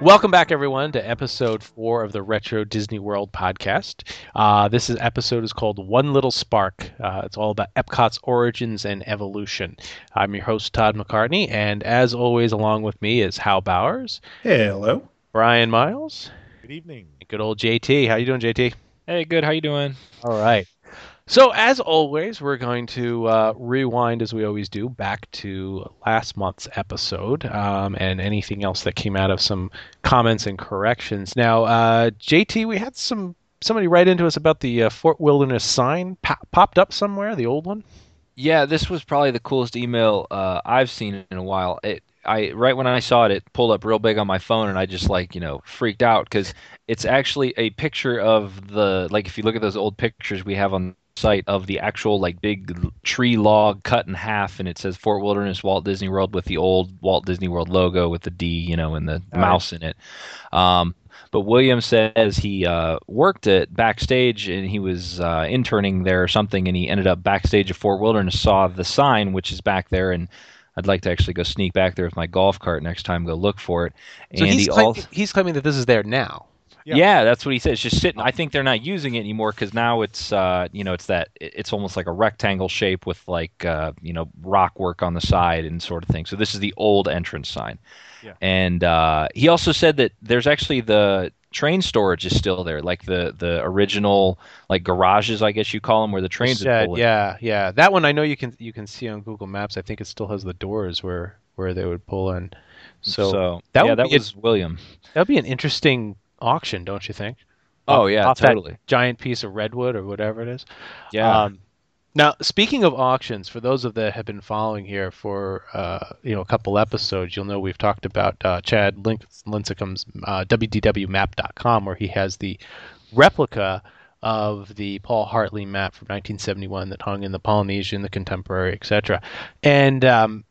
Welcome back, everyone, to episode four of the Retro Disney World podcast. Uh, this is, episode is called One Little Spark. Uh, it's all about Epcot's origins and evolution. I'm your host, Todd McCartney, and as always, along with me is Hal Bowers, Hey, Hello. Brian Miles, Good evening. good old JT. How you doing, JT? Hey, good. How you doing? All right. So, as always, we're going to uh, rewind, as we always do, back to last month's episode um, and anything else that came out of some comments and corrections. Now, uh, JT, we had some somebody write into us about the uh, Fort Wilderness sign po- popped up somewhere, the old one. Yeah, this was probably the coolest email uh, I've seen in a while. It, I right when I saw it, it pulled up real big on my phone, and I just like you know freaked out because it's actually a picture of the like if you look at those old pictures we have on site of the actual like big tree log cut in half, and it says Fort Wilderness Walt Disney World with the old Walt Disney World logo with the D, you know, and the mouse in it. Um, but William says he uh, worked at backstage and he was uh, interning there or something, and he ended up backstage at Fort Wilderness, saw the sign which is back there, and I'd like to actually go sneak back there with my golf cart next time, go look for it. So and he's, he claim- also, he's claiming that this is there now. Yeah. that's what he said. It's just sitting. I think they're not using it anymore because now it's, uh, you know, it's that it's almost like a rectangle shape with like, uh, you know, rock work on the side and sort of thing. So this is the old entrance sign. Yeah. And uh, he also said that there's actually the train storage is still there, like the the original like garages, I guess you call them, where the trains would Shed, pull in. yeah, yeah. That one I know you can you can see on Google Maps. I think it still has the doors where where they would pull in. So, So, that yeah, would that was William. That'd be an interesting auction, don't you think? Oh Off- yeah, off totally. giant piece of redwood or whatever it is. Yeah. Um, now, speaking of auctions, for those of that have been following here for uh, you know a couple episodes, you'll know we've talked about uh, Chad Link- Lincecum's uh, WDWMap.com, where he has the replica of the Paul Hartley map from 1971 that hung in the Polynesian, the Contemporary, etc. And um,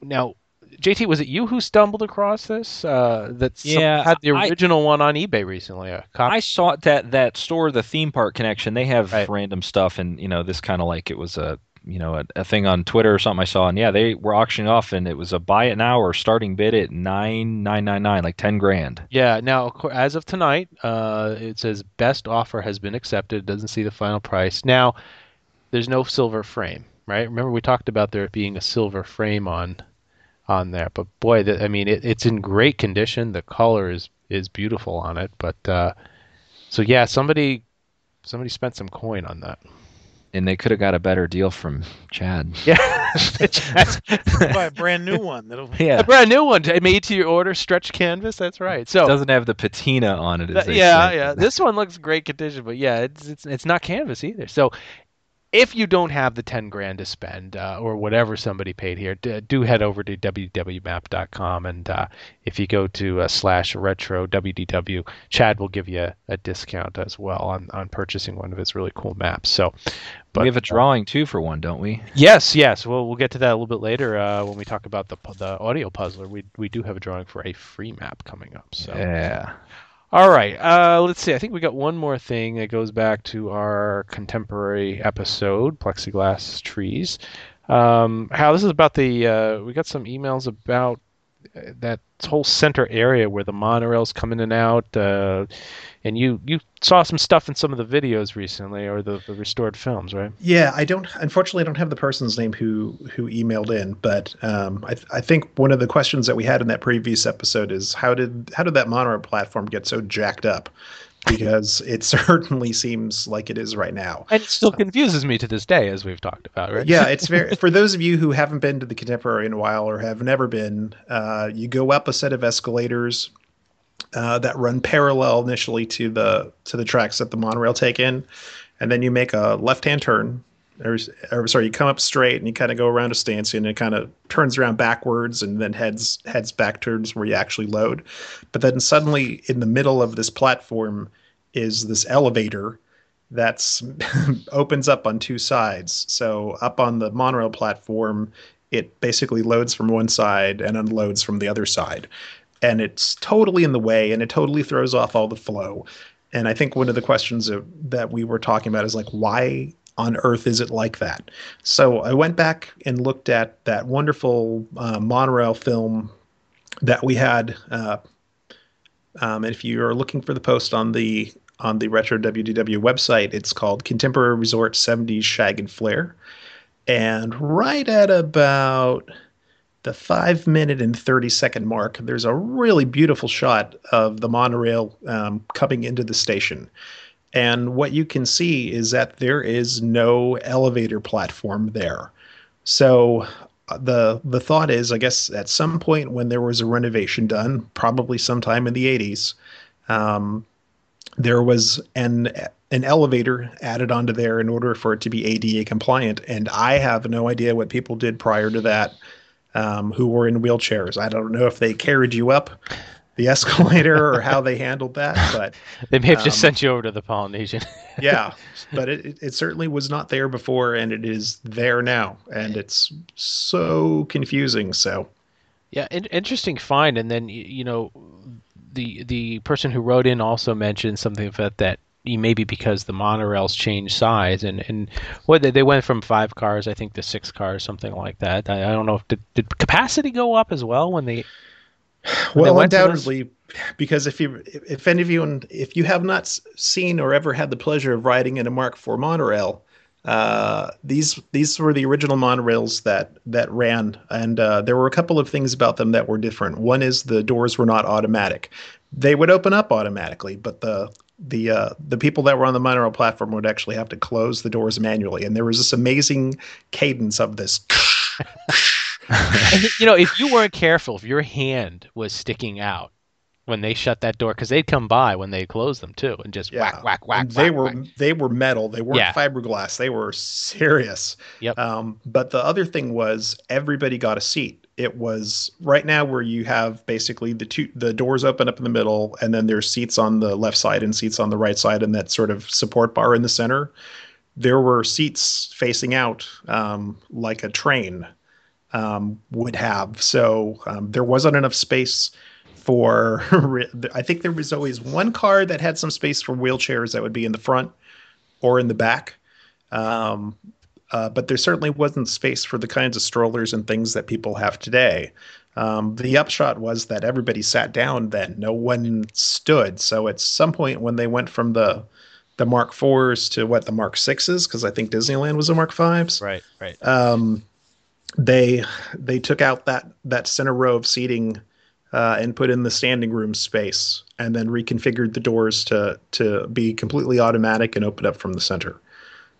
now, JT, was it you who stumbled across this? Uh, that Yeah, had the I- original one on eBay recently. I saw it that that store, the theme park connection. They have Right. random stuff, and you know, this kind of like it was a you know a, a thing on Twitter or something I saw, and yeah, they were auctioning off, and it was a buy it now or starting bid at nine nine nine nine, like ten grand. Yeah. Now, as of tonight, uh, it says best offer has been accepted. It doesn't see the final price. Now, there's no silver frame, right? Remember we talked about there being a silver frame on on there, but boy, that, I mean, it, it's in great condition. The color is is beautiful on it, but uh, so yeah, somebody somebody spent some coin on that. And they could have got a better deal from Chad. Yeah. Buy a brand new one. That'll Yeah, a brand new one, made to your order, stretch canvas. That's right. So it doesn't have the patina on it. As Th- yeah, say. yeah. This one looks great condition, but yeah, it's it's it's not canvas either. So if you don't have the 10 grand to spend uh, or whatever somebody paid here, d- do head over to WDWMap.com and uh, if you go to uh, slash retro WDW, Chad will give you a, a discount as well on, on purchasing one of his really cool maps. So, but we have a uh, drawing too for one, don't we? Yes, yes. We'll we'll get to that a little bit later uh, when we talk about the the audio puzzler. We we do have a drawing for a free map coming up. So Yeah. All right. Uh, let's see. I think we got one more thing that goes back to our contemporary episode, plexiglass trees. Um, Hal, this is about the. Uh, we got some emails about that whole center area where the monorails come in and out. Uh, and you you saw some stuff in some of the videos recently, or the, the restored films, right? Yeah, I don't. Unfortunately, I don't have the person's name who who emailed in, but um, I, th- I think one of the questions that we had in that previous episode is how did how did that monorail platform get so jacked up? Because it certainly seems like it is right now. And it still confuses me to this day, as we've talked about, right? Yeah, it's very for those of you who haven't been to the Contemporary in a while or have never been. Uh, you go up a set of escalators uh, that run parallel initially to the to the tracks that the monorail take in, and then you make a left-hand turn. Or, or sorry, you come up straight and you kind of go around a stanchion and it kind of turns around backwards and then heads heads back towards where you actually load. But then suddenly in the middle of this platform is this elevator that's opens up on two sides. So up on the monorail platform, it basically loads from one side and unloads from the other side. And it's totally in the way and it totally throws off all the flow. And I think one of the questions that we were talking about is like, why on earth is it like that? So I went back and looked at that wonderful uh, monorail film that we had. Uh, um, and if you are looking for the post on the on the Retro WDW website, it's called Contemporary Resort 70s Shag and Flare. And right at about the five minute and 30 second mark, there's a really beautiful shot of the monorail um, coming into the station. And what you can see is that there is no elevator platform there. So uh, the the thought is, I guess, at some point when there was a renovation done, probably sometime in the 80s, um, there was an an elevator added onto there in order for it to be ADA compliant. And I have no idea what people did prior to that um, who were in wheelchairs. I don't know if they carried you up the escalator or how they handled that, but they may have just um, sent you over to the Polynesian. yeah, but it, it certainly was not there before, and it is there now, and it's so confusing. So, yeah, in- interesting find. And then you know, the the person who wrote in also mentioned something about that maybe because the monorails changed size and and what they, they went from five cars I think to six cars something like that. I, I don't know if did, did capacity go up as well when they well they went to undoubtedly because if you if any of you and if you have not seen or ever had the pleasure of riding in a Mark IV monorail uh, these these were the original monorails that that ran, and uh, there were a couple of things about them that were different. One is the doors were not automatic; they would open up automatically, but the the uh, the people that were on the monorail platform would actually have to close the doors manually, and there was this amazing cadence of this. you know, if you weren't careful, if your hand was sticking out, when they shut that door because they'd come by when they closed them too and just yeah. whack whack whack. And they whack, were whack. they were metal. They weren't Yeah. fiberglass. They were serious. Yep. Um, but the other thing was everybody got a seat. It was right now where you have basically the two the doors open up in the middle, and then there's seats on the left side and seats on the right side, and that sort of support bar in the center. There were seats facing out um, like a train um, would have. So um, there wasn't enough space for. I think there was always one car that had some space for wheelchairs that would be in the front or in the back. Um, uh, but there certainly wasn't space for the kinds of strollers and things that people have today. Um, the upshot was that everybody sat down then, no one stood. So at some point when they went from the the Mark IVs to what the Mark Sixes, because I think Disneyland was a Mark Fives right, right. um, they they took out that that center row of seating uh, and put in the standing room space, and then reconfigured the doors to to be completely automatic and open up from the center.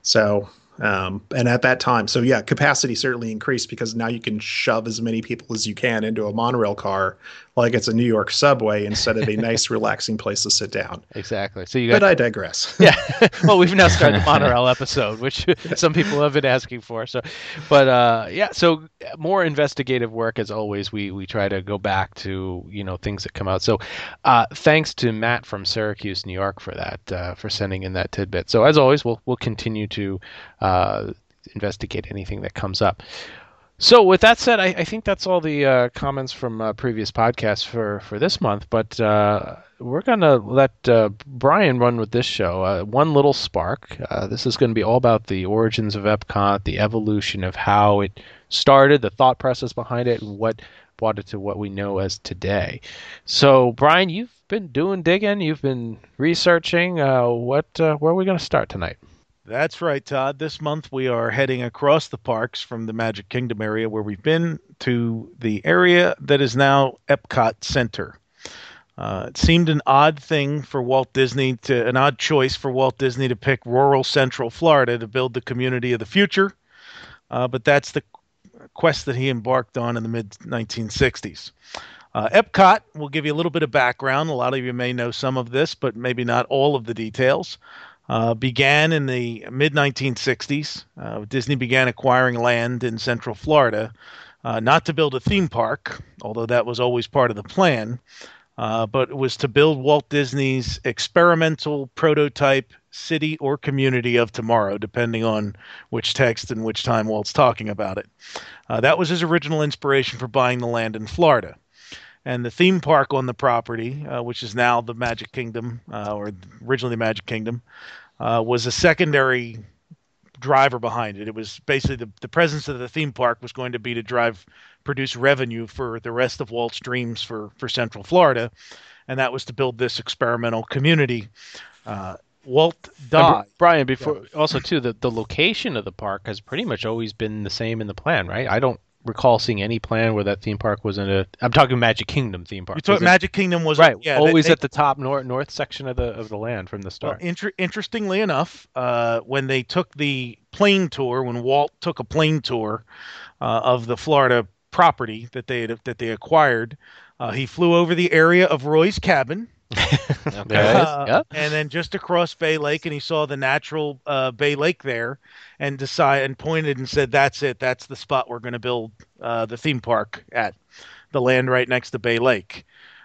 So. Um, and at that time, so yeah, capacity certainly increased because now you can shove as many people as you can into a monorail car like it's a New York subway instead of a nice, relaxing place to sit down. Exactly. So you got But I digress. yeah. well, we've now started the monorail episode, which some people have been asking for. So, but uh, yeah. So more investigative work as always. We we try to go back to you know things that come out. So, uh, thanks to Matt from Syracuse, New York, for that uh, for sending in that tidbit. So as always, we'll we'll continue to uh, investigate anything that comes up. So with that said, I, I think that's all the uh, comments from uh, previous podcasts for, for this month. But uh, we're gonna let uh, Brian run with this show. Uh, One little spark. Uh, this is going to be all about the origins of Epcot, the evolution of how it started, the thought process behind it, and what brought it to what we know as today. So Brian, you've been doing digging, you've been researching. What where are we going to start tonight? That's right, Todd. This month we are heading across the parks from the Magic Kingdom area where we've been to the area that is now Epcot Center. Uh, it seemed an odd thing for Walt Disney to, an odd choice for Walt Disney to pick rural Central Florida to build the community of the future. Uh, but that's the quest that he embarked on in the mid 1960s. Uh, Epcot, we'll give you a little bit of background. A lot of you may know some of this, but maybe not all of the details. Uh, began in the mid 1960s. Uh, Disney began acquiring land in Central Florida, uh, not to build a theme park, although that was always part of the plan, uh, but it was to build Walt Disney's experimental prototype city or community of tomorrow, depending on which text and which time Walt's talking about it. Uh, that was his original inspiration for buying the land in Florida. And the theme park on the property, uh, which is now the Magic Kingdom, uh, or originally the Magic Kingdom, uh, was a secondary driver behind it. It was basically the, the presence of the theme park was going to be to drive produce revenue for the rest of Walt's dreams for for Central Florida, and that was to build this experimental community. Uh, Walt died. Brian, before yeah. also too, the, the location of the park has pretty much always been the same in the plan, right? I don't recall seeing any plan where that theme park was in a. I'm talking Magic Kingdom theme park. You talking Magic Kingdom was right, yeah, always they, at the top north north section of the of the land from the start. Well, inter- interestingly enough, uh, when they took the plane tour, when Walt took a plane tour uh, of the Florida property that they had, that they acquired. Uh, he flew over the area of Roy's cabin. okay. Uh, yep. And then just across Bay Lake, and he saw the natural uh, Bay Lake there, and decided and pointed and said, "That's it. That's the spot we're going to build uh, the theme park at, the land right next to Bay Lake."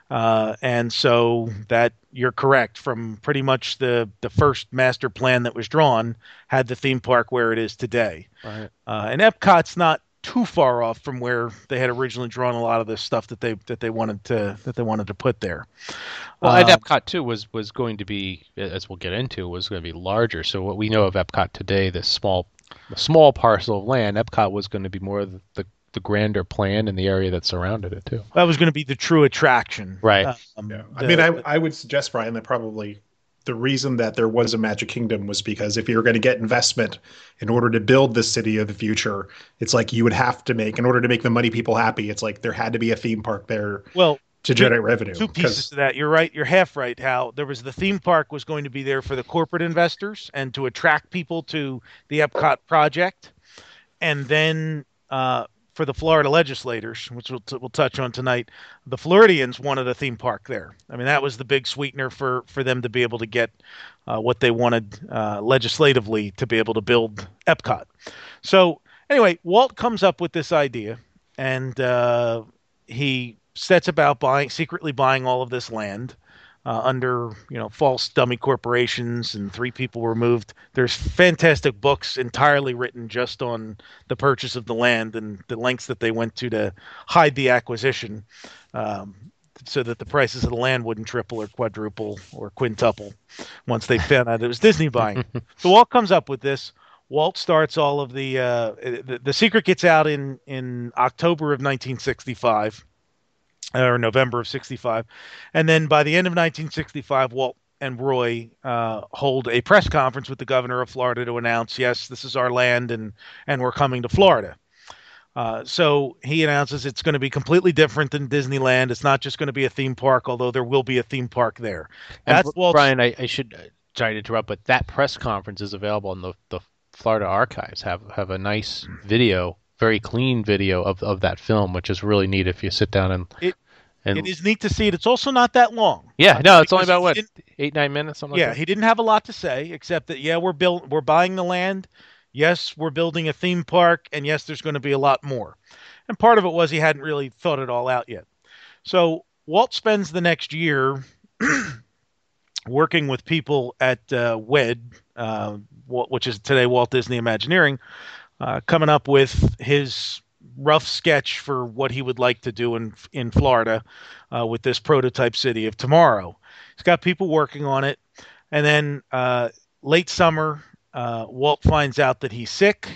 Uh, and so that you're correct. From pretty much the the first master plan that was drawn, had the theme park where it is today. Right. Uh, and Epcot's not too far off from where they had originally drawn a lot of the stuff that they that they wanted to that they wanted to put there. Well, and uh, Epcot too was was going to be, as we'll get into, was going to be larger. So what we know of Epcot today, this small, small parcel of land, Epcot was going to be more the, the the grander plan in the area that surrounded it too. That was going to be the true attraction, right? Um, yeah. I mean, I I would suggest Brian that probably the reason that there was a Magic Kingdom was because if you're going to get investment in order to build the city of the future, it's like you would have to make in order to make the money people happy. It's like there had to be a theme park there. Well, to generate revenue. Two pieces to that. You're right. You're half right. Hal there was the theme park was going to be there for the corporate investors and to attract people to the Epcot project, and then uh, for the Florida legislators, which we'll, t- we'll touch on tonight, the Floridians wanted a theme park there. I mean, that was the big sweetener for, for them to be able to get uh, what they wanted uh, legislatively to be able to build Epcot. So, anyway, Walt comes up with this idea and uh, he sets about buying, secretly buying all of this land uh, under you know false dummy corporations, and three people were moved. There's fantastic books entirely written just on the purchase of the land and the lengths that they went to to hide the acquisition, um, so that the prices of the land wouldn't triple or quadruple or quintuple once they found out it was Disney buying. so Walt comes up with this. Walt starts all of the, uh, the the secret gets out in in October of 1965 or November of 65. And then by the end of 1965, Walt and Roy uh, hold a press conference with the governor of Florida to announce, yes, this is our land and, and we're coming to Florida. Uh, so he announces it's going to be completely different than Disneyland. It's not just going to be a theme park, although there will be a theme park there. That's and Walt's... Brian. I, I should uh, try to interrupt, but that press conference is available on the, the Florida archives. Have have a nice video very clean video of, of that film, which is really neat if you sit down and it, and it is neat to see it. It's also not that long. Yeah, no, it's only about what eight nine minutes, something. Yeah, like he didn't have a lot to say except that yeah, we're build we're buying the land. Yes, we're building a theme park, and yes, there's going to be a lot more. And part of it was he hadn't really thought it all out yet. So Walt spends the next year working with people at uh, WED, uh, which is today Walt Disney Imagineering, uh, coming up with his rough sketch for what he would like to do in in Florida uh, with this prototype city of tomorrow. He's got people working on it, and then uh, late summer, uh, Walt finds out that he's sick.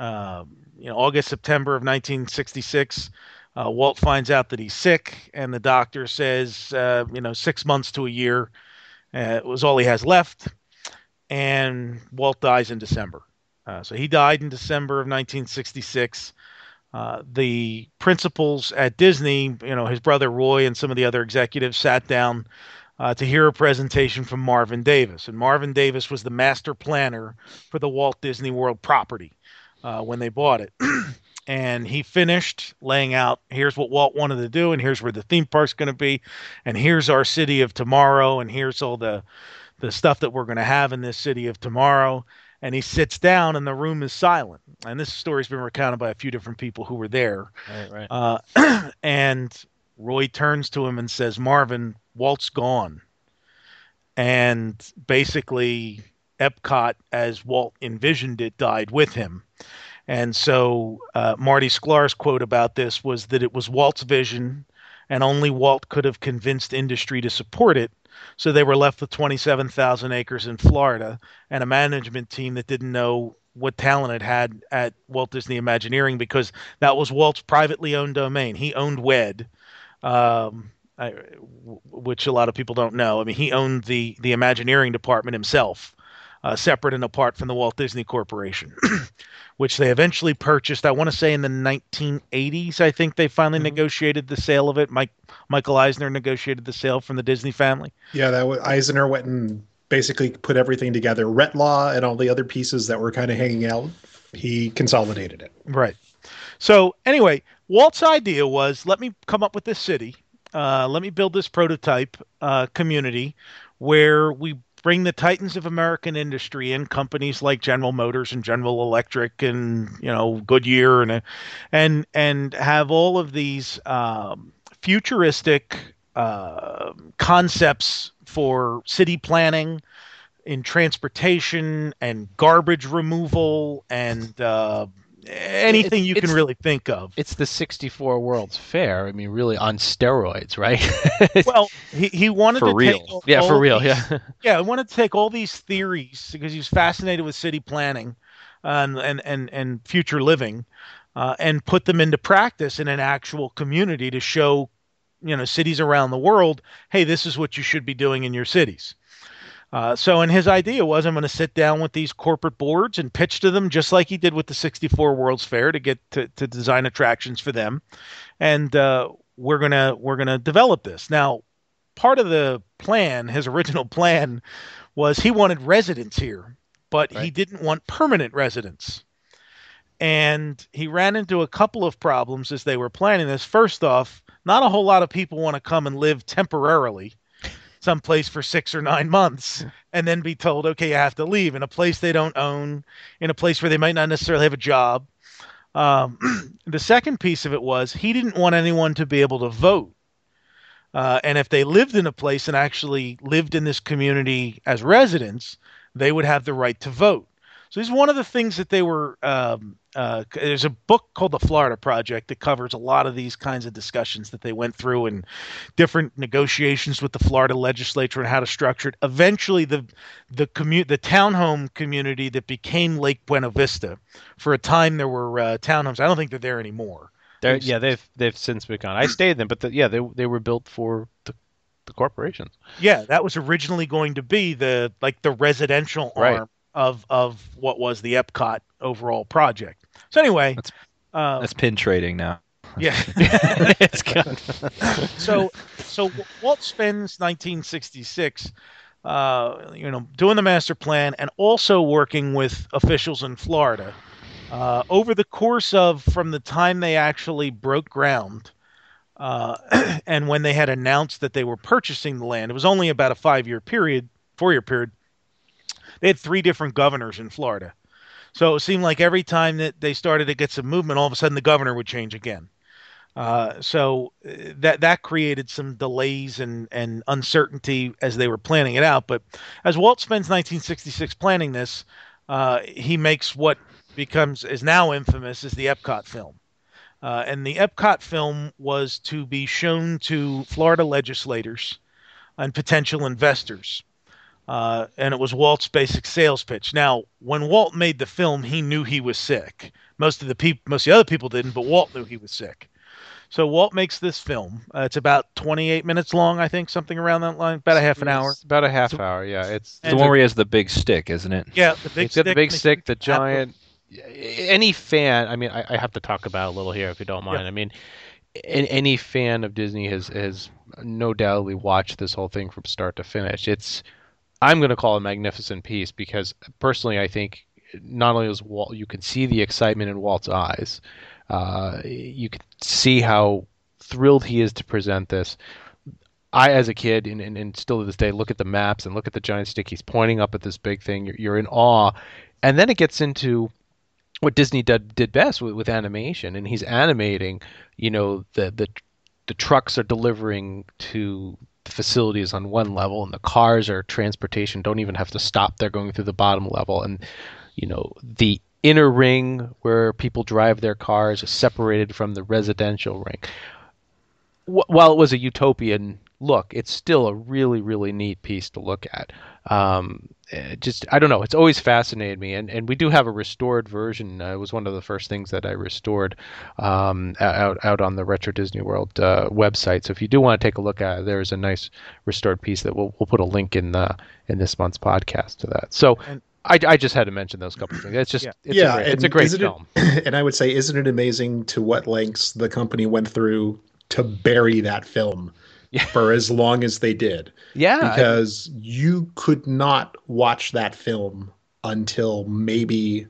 Um, you know, August September of 1966. Uh, Walt finds out that he's sick, and the doctor says, uh, you know, six months to a year uh, was all he has left. And Walt dies in December. So he died in December of 1966. Uh, the principals at Disney, you know, his brother Roy and some of the other executives sat down uh, to hear a presentation from Marvin Davis. And Marvin Davis was the master planner for the Walt Disney World property uh, when they bought it. and he finished laying out here's what Walt wanted to do, and here's where the theme park's going to be, and here's our city of tomorrow, and here's all the the stuff that we're going to have in this city of tomorrow. And he sits down, and the room is silent. And this story's been recounted by a few different people who were there. Right, right. Uh, and Roy turns to him and says, Marvin, Walt's gone. And basically, Epcot, as Walt envisioned it, died with him. And so uh, Marty Sklar's quote about this was that it was Walt's vision, and only Walt could have convinced industry to support it. So they were left with 27,000 acres in Florida and a management team that didn't know what talent it had at Walt Disney Imagineering because that was Walt's privately owned domain. He owned WED, um, which a lot of people don't know. I mean, he owned the the Imagineering department himself, uh, separate and apart from the Walt Disney Corporation, which they eventually purchased. I want to say in the 1980s. I think they finally negotiated the sale of it. Mike Michael Eisner negotiated the sale from the Disney family. Yeah, that was, Eisner went and basically put everything together. Retlaw and all the other pieces that were kind of hanging out, he consolidated it. Right. So anyway, Walt's idea was let me come up with this city. Uh, let me build this prototype uh, community where we bring the titans of American industry in, companies like General Motors and General Electric and you know Goodyear and and and have all of these um, futuristic uh, concepts for city planning in transportation and garbage removal and uh, anything It's- you can it's- really think of. It's the 64 World's Fair. I mean, really on steroids, right? Well, he, he wanted For to real. take all- yeah, for real. these- Yeah. yeah, I wanted to take all these theories because he was fascinated with city planning and and and, and future living, uh, and put them into practice in an actual community to show, you know, cities around the world, hey, this is what you should be doing in your cities. Uh, so, and his idea was, I'm going to sit down with these corporate boards and pitch to them, just like he did with the 64 World's Fair, to get to, to design attractions for them, and uh, we're gonna we're gonna develop this. Now, part of the plan, his original plan, was he wanted residents here, but he didn't want permanent residents. And he ran into a couple of problems as they were planning this. First off, not a whole lot of people want to come and live temporarily someplace for six or nine months and then be told, okay, you have to leave in a place they don't own, in a place where they might not necessarily have a job. Um, the second piece of it was he didn't want anyone to be able to vote. Uh, and if they lived in a place and actually lived in this community as residents, they would have the right to vote. So this is one of the things that they were. Um, uh, there's a book called the Florida Project that covers a lot of these kinds of discussions that they went through and different negotiations with the Florida legislature and how to structure it. Eventually, the the commu- the townhome community that became Lake Buena Vista. For a time, there were uh, townhomes. I don't think they're there anymore. They're, yeah, they've they've since been gone. I stayed in them, but the, yeah, they they were built for the, the corporations. Yeah, that was originally going to be the like the residential Right. arm of of what was the Epcot overall project. So anyway, That's- uh, That's pin trading now. yeah. it's gone. so so Walt spends 1966 uh, you know doing the master plan and also working with officials in Florida uh, over the course of from the time they actually broke ground uh, and when they had announced that they were purchasing the land it was only about a five year period four year period they had three different governors in Florida so it seemed like every time that they started to get some movement all of a sudden the governor would change again uh, so uh, that that created some delays and, and uncertainty as they were planning it out. But as Walt spends 1966 planning this, uh, he makes what becomes is now infamous as the Epcot film. Uh, and the Epcot film was to be shown to Florida legislators and potential investors. Uh, and it was Walt's basic sales pitch. Now, when Walt made the film, he knew he was sick. Most of the people, most of the other people didn't, but Walt knew he was sick. So Walt makes this film. Uh, it's about 28 minutes long, I think, something around that line, about a half an hour. It's about a half hour. Yeah, it's It's the one where he has the big stick, isn't it? Yeah, the big it's got the big stick, the huge apple. giant any fan. I mean, I, I have to talk about it a little here if you don't mind. Yeah. I mean, any fan of Disney has has no doubtly watched this whole thing from start to finish. It's I'm going to call a magnificent piece because personally, I think not only is Walt, you can see the excitement in Walt's eyes. Uh, you can see how thrilled he is to present this. I, as a kid, and, and, and still to this day, look at the maps and look at the giant stick. He's pointing up at this big thing. You're, you're in awe, and then it gets into what Disney did, did best with, with animation, and he's animating. You know, the the the trucks are delivering to the facilities on one level, and the cars or transportation don't even have to stop. They're going through the bottom level, and you know the inner ring where people drive their cars is separated from the residential ring. While it was a utopian look, it's still a really, really neat piece to look at. Um, just I don't know. It's always fascinated me, and, and we do have a restored version. Uh, it was one of the first things that I restored um, out out on the Retro Disney World uh, website. So if you do want to take a look at it, there's a nice restored piece that we'll we'll put a link in the in this month's podcast to that. So. And- I, I just had to mention those couple of things. It's just Yeah. it's yeah, a great, it's a great film. It, and I would say, isn't it amazing to what lengths the company went through to bury that film Yeah. for as long as they did? yeah, Because you could not watch that film until maybe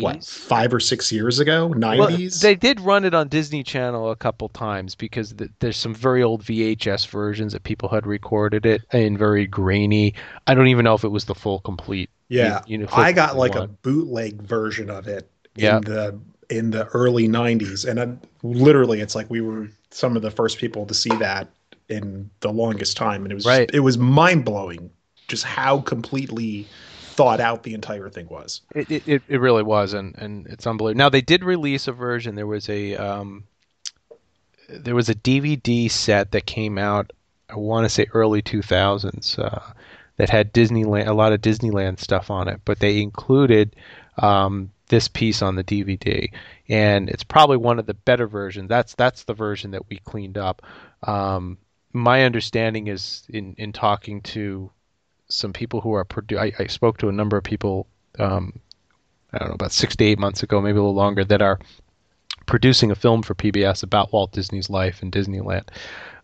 what five or six years ago, Well, nineties. they did run it on Disney Channel a couple times because th- there's some very old VHS versions that people had recorded it in very grainy. I don't even know if it was the full complete. yeah, you know, I got like a bootleg version of it Yeah. in the in the early nineties, and I, literally, it's like we were some of the first people to see that in the longest time, and it was Right. it was mind blowing just how completely thought out the entire thing was. It, it, it, it really was, and, and it's unbelievable. Now they did release a version. There was a um, there was a DVD set that came out. I want to say early 2000s uh, that had Disneyland, a lot of Disneyland stuff on it, but they included um, this piece on the DVD, and it's probably one of the better versions. That's that's the version that we cleaned up. Um, my understanding is in in talking to some people who are produ- I, I spoke to a number of people um, I don't know about six to eight months ago, maybe a little longer, that are producing a film for PBS about Walt Disney's life in Disneyland.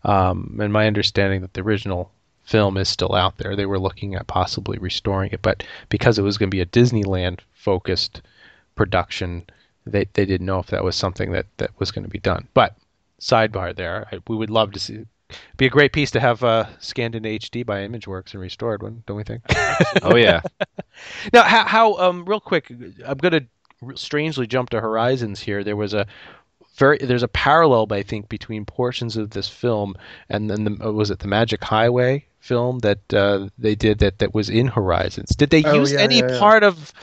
Um, and my understanding that the original film is still out there. They were looking at possibly restoring it, but because it was going to be a Disneyland focused production, they they didn't know if that was something that that was going to be done. But sidebar there, I, we would love to see. Be a great piece to have uh, scanned into HD by ImageWorks and restored, one, don't we think? Oh yeah. Now, how, how um, real quick, I'm going to strangely jump to Horizons here. There was a very there's a parallel, I think, between portions of this film and then the, uh, was it the Magic Highway film that uh, they did that that was in Horizons. Did they Oh, use yeah, any yeah, yeah. part of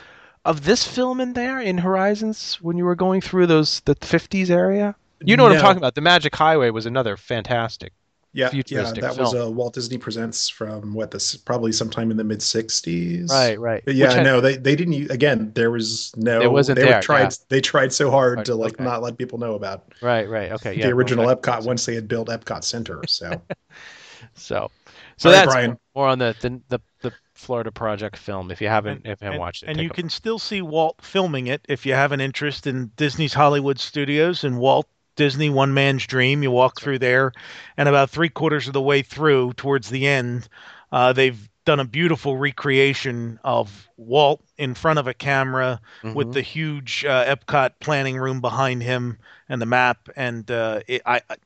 of this film in there in Horizons when you were going through those the 50s area? You know what I'm talking about. The Magic Highway was another fantastic. Yeah, yeah, that was film. a Walt Disney Presents from what this probably sometime in the mid '60s. Right, right. But yeah, had- no, they they didn't. Again, there was no. It wasn't they there, tried. yeah. They tried so hard Right, to like okay. not let people know about Right, right. Okay, yeah. the original well, Epcot once they had built Epcot Center. So So, so that's Brian. more on the, the the the Florida Project film. If you haven't, if you haven't and, watched it, and you a- can still see Walt filming it if you have an interest in Disney's Hollywood Studios and Walt Disney One Man's Dream. You walk through there, and about three quarters of the way through, towards the end, uh, they've done a beautiful recreation of Walt in front of a camera with Mhm. the huge uh, Epcot planning room behind him and the map. And uh, it, I, I-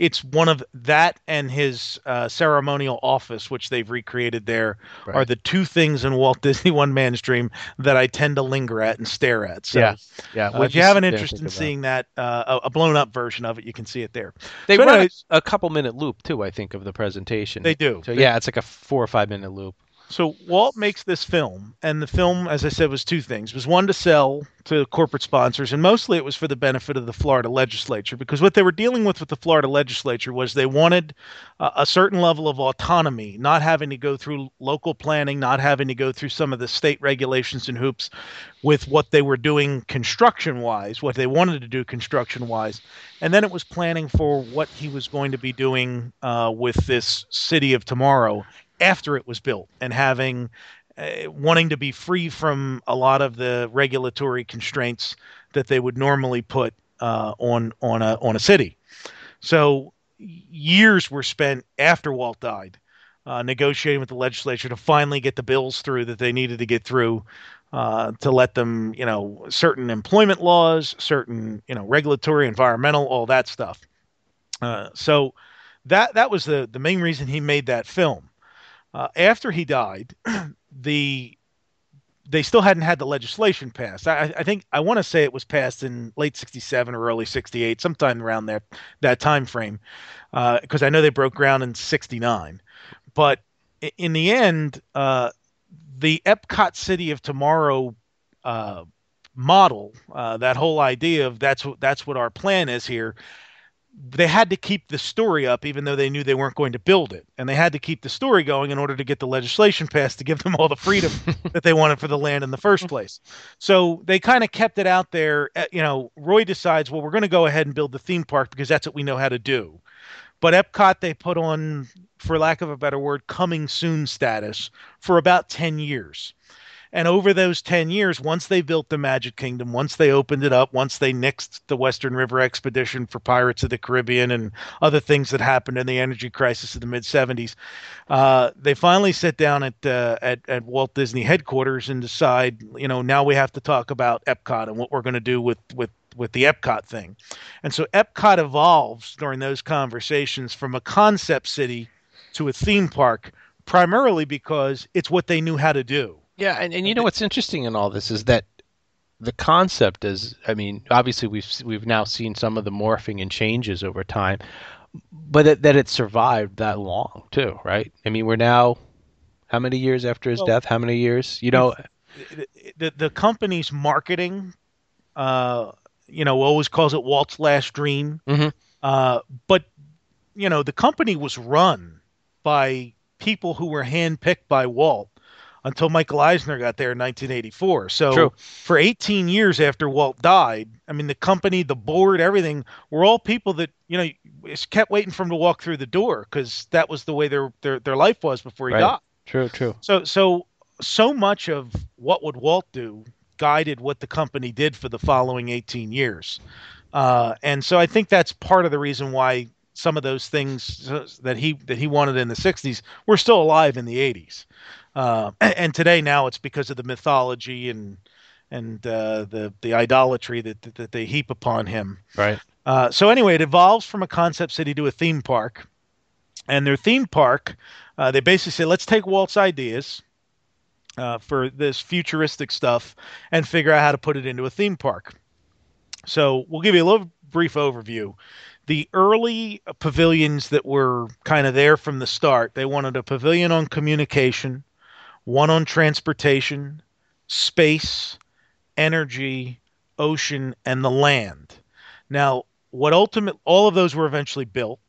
it's one of that and his uh, ceremonial office, which they've recreated there, are the two things in Walt Disney One Man's Dream that I tend to linger at and stare at. So, yeah, yeah. uh, we'll if you have an sit there and interest in seeing that, uh, a, blown up version of it, you can see it there. they so run anyways- a, a couple minute loop too. I think of the presentation. They do. So They- yeah, it's like a four or five minute loop. So Walt makes this film, and the film, as I said, was two things: was one to sell to corporate sponsors, and mostly it was for the benefit of the Florida legislature, because what they were dealing with with the Florida legislature was they wanted uh, a certain level of autonomy, not having to go through local planning, not having to go through some of the state regulations and hoops with what they were doing construction wise, what they wanted to do construction wise, and then it was planning for what he was going to be doing uh, with this city of tomorrow after it was built and having uh, wanting to be free from a lot of the regulatory constraints that they would normally put uh, on on a on a city. So years were spent after Walt died, uh, negotiating with the legislature to finally get the bills through that they needed to get through uh, to let them, you know, certain employment laws, certain, you know, regulatory, environmental, all that stuff. Uh, so that that was the the main reason he made that film. Uh, after he died, the they still hadn't had the legislation passed. I, I think I want to say it was passed in late '67 or early '68, sometime around that that time frame, because uh, I know they broke ground in '69. But in the end, uh, the Epcot City of Tomorrow uh, model, uh, that whole idea of that's what that's what our plan is here, they had to keep the story up even though they knew they weren't going to build it. And they had to keep the story going in order to get the legislation passed to give them all the freedom that they wanted for the land in the first place. So they kind of kept it out there eh, you know roy decides well we're going to go ahead and build the theme park because that's what we know how to do. But epcot they put on for lack of a better word coming soon status for about 10 years and over those 10 years, once they built the Magic Kingdom, once they opened it up, once they nixed the Western River Expedition for Pirates of the Caribbean and other things that happened in the energy crisis of the mid 70s, uh, they finally sit down at, uh, at, at Walt Disney headquarters and decide, you know, now we have to talk about Epcot and what we're going to do with, with with the Epcot thing. And so Epcot evolves during those conversations from a concept city to a theme park primarily because it's what they knew how to do. Yeah, and, and you know what's interesting in all this is that the concept is I mean, obviously we've we've now seen some of the morphing and changes over time, but it, that it survived that long too, right? I mean, we're now how many years after his well, death? How many years? You know, the the, the company's marketing, uh, you know, always calls it Walt's last dream. Mm-hmm. Uh, but you know, the company was run by people who were handpicked by Walt until Michael Eisner got there in 1984. So True. for 18 years after Walt died, I mean, the company, the board, everything were all people that you know kept waiting for him to walk through the door because that was the way their their their life was before he right. died. True, true. So so so much of what would Walt do guided what the company did for the following 18 years. Uh, and so I think that's part of the reason why some of those things that he that he wanted in the 60s were still alive in the 80s. Uh, and today now it's because of the mythology and and uh, the the idolatry that, that, that they heap upon him. Right. Uh, so anyway, it evolves from a concept city to a theme park, and their theme park, uh, they basically say, let's take Walt's ideas uh, for this futuristic stuff and figure out how to put it into a theme park. So we'll give you a little brief overview the early pavilions that were kind of there from the start, they wanted a pavilion on communication, one on transportation, space, energy, ocean, and the land. Now, what ultimate all of those were eventually built.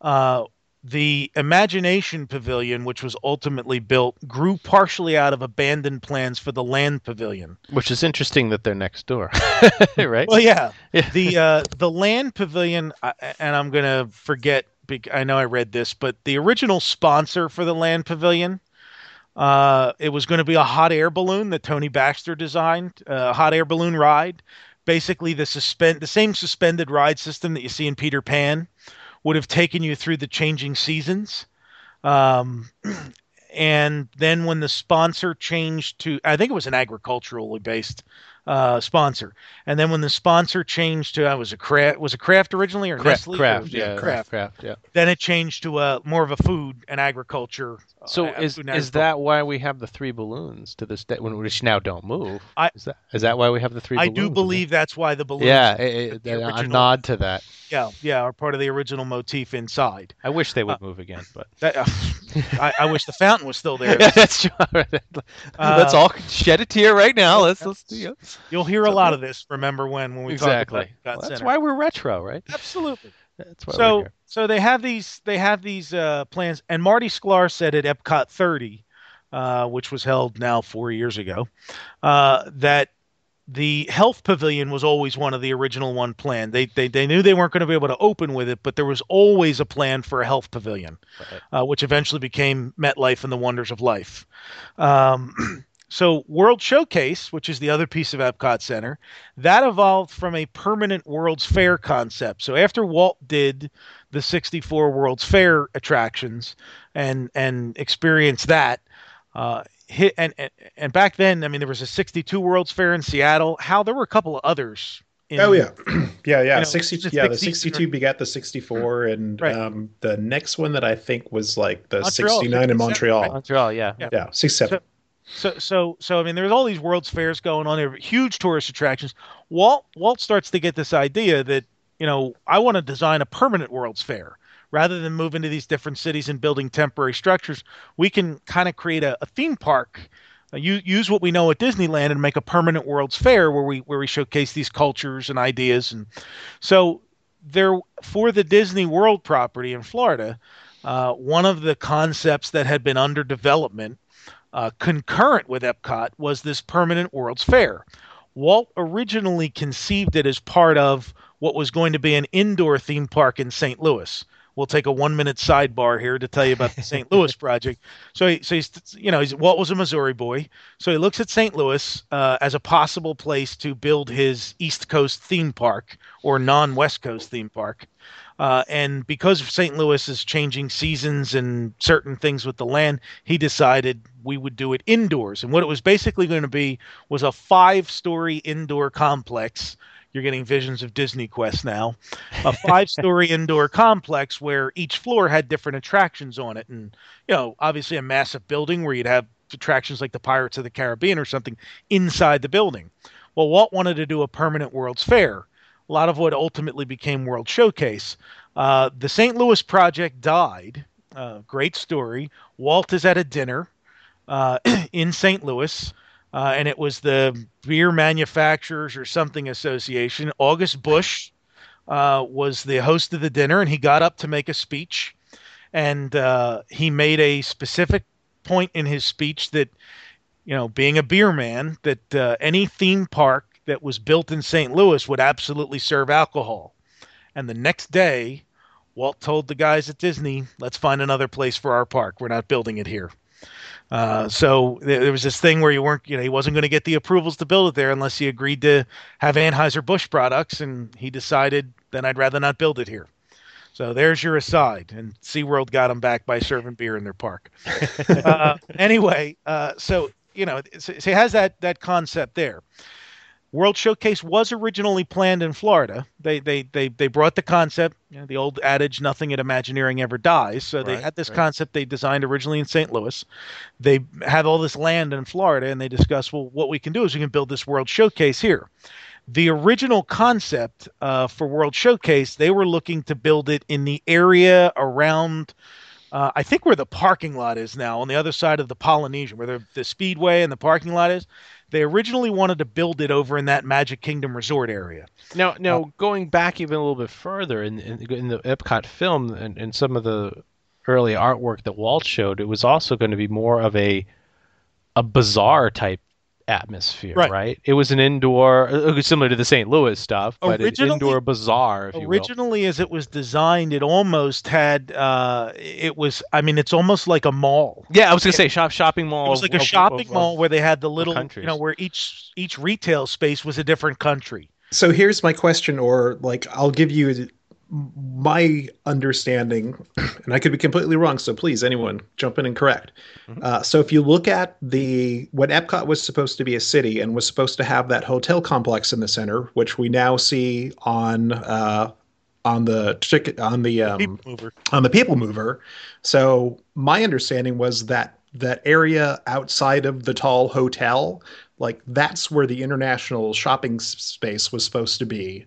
Uh, the Imagination Pavilion, which was ultimately built, grew partially out of abandoned plans for the Land Pavilion. Which is interesting that they're next door, right? Well, yeah. yeah. The uh, the Land Pavilion, and I'm gonna forget. I know I read this, but the original sponsor for the Land Pavilion uh, it was going to be a hot air balloon that Tony Baxter designed, a hot air balloon ride. Basically, the suspend the same suspended ride system that you see in Peter Pan would have taken you through the changing seasons. Um, and then when the sponsor changed to, I think it was an agriculturally based uh, sponsor. And then when the sponsor changed to, I uh, was a Kraft, was a Kraft originally or Kraft, Nestle? Kraft, or, yeah, Kraft, Kraft, yeah. Then it changed to a uh, more of a food and agriculture. Uh, so uh, is is that why we have the three balloons to this day, which now don't move? I, is that is that why we have the three? I do believe that's why the balloons. Yeah, it, it, a nod to that. Yeah, yeah, are part of the original motif inside. I wish they would uh, move again, but that, I, I, wish the fountain was still there. yeah, that's true. let's all shed a tear right now. Let's let's. You You'll hear a lot of this. Remember when when we exactly. talked about well, that's why we're retro, right? Absolutely. That's why so so they have these they have these uh, plans, and Marty Sklar said at Epcot 30, uh, which was held now four years ago, uh, that the health pavilion was always one of the original one planned. They, they they knew they weren't going to be able to open with it, but there was always a plan for a health pavilion, uh, which eventually became MetLife and the Wonders of Life. Um, so World Showcase, which is the other piece of Epcot Center, that evolved from a permanent World's Fair concept. So after Walt did the 64 World's Fair attractions and and experienced that. Uh, hit and, and and back then, I mean, there was a '62 World's Fair in Seattle. Hal there were a couple of others. In, oh yeah, yeah, yeah. know, 60, the yeah, the 60 62 begat the 64, and Right. um, the next one that I think was like the Montreal, 69 in Montreal. right? Montreal, yeah. Yeah. Yeah, 67. So so so so, I mean, there's all these World's Fairs going on. There huge tourist attractions. Walt Walt starts to get this idea that you know I want to design a permanent World's Fair rather than move into these different cities and building temporary structures. We can kind of create a, a theme park. Uh, u- use what we know at Disneyland and make a permanent World's Fair where we where we showcase these cultures and ideas and so there for the Disney World property in Florida, uh, one of the concepts that had been under development uh, concurrent with Epcot was this permanent World's Fair. Walt originally conceived it as part of what was going to be an indoor theme park in St. Louis. We'll take a one-minute sidebar here to tell you about the St. Louis project. So, he, so he's, you know, he's, Walt was a Missouri boy, so he looks at St. Louis uh, as a possible place to build his East Coast theme park or non-West Coast theme park. Uh, and because St. Louis is changing seasons and certain things with the land, he decided we would do it indoors. And what it was basically going to be was a five story indoor complex. You're getting visions of Disney Quest now. A five story indoor complex where each floor had different attractions on it. And, you know, obviously a massive building where you'd have attractions like the Pirates of the Caribbean or something inside the building. Well, Walt wanted to do a permanent World's Fair a lot of what ultimately became World Showcase. Uh, the St. Louis project died. Uh, great story. Walt is at a dinner uh, in St. Louis, uh, and it was the Beer Manufacturers or something association. August Busch uh, was the host of the dinner, and he got up to make a speech. And uh, he made a specific point in his speech that, you know, being a beer man, that any theme park that was built in St. Louis would absolutely serve alcohol. And the next day, Walt told the guys at Disney, let's find another place for our park. We're not building it here. Uh, so there, there was this thing where you weren't, you know, he wasn't going to get the approvals to build it there unless he agreed to have Anheuser-Busch products. And he decided, then I'd rather not build it here. So there's your aside. And SeaWorld got him back by serving beer in their park. uh, anyway, uh, so, you know, so, so it has that, that concept there. World Showcase was originally planned in Florida. They they they they brought the concept, you know, the old adage, "Nothing at Imagineering ever dies." So they Right, had this right. concept they designed originally in St. Louis. They have all this land in Florida, and they discuss, well, what we can do is we can build this World Showcase here. The original concept uh, for World Showcase, they were looking to build it in the area around. Uh, I think where the parking lot is now, on the other side of the Polynesian, where the, the Speedway and the parking lot is. They originally wanted to build it over in that Magic Kingdom resort area. Now, now going back even a little bit further in in, in the Epcot film and, and some of the early artwork that Walt showed, it was also going to be more of a a bazaar type atmosphere, Right. right? It was an indoor, it similar to the St. Louis stuff, but an Originally- indoor bazaar, if you will. Originally, as it was designed, it almost had. Uh, it was. I mean, it's almost like a mall. Yeah, I was gonna say shop shopping mall. It was like a of- of- shopping of- mall where they had the little, you know, where each each retail space was a different country. So here's my question, or like I'll give you my understanding, and I could be completely wrong. So please, anyone, jump in and correct. Uh, so if you look at the when Epcot was supposed to be a city and was supposed to have that hotel complex in the center, which we now see on uh, on the ticket on the um, on the people mover. So my understanding was that that area outside of the tall hotel, like that's where the international shopping space was supposed to be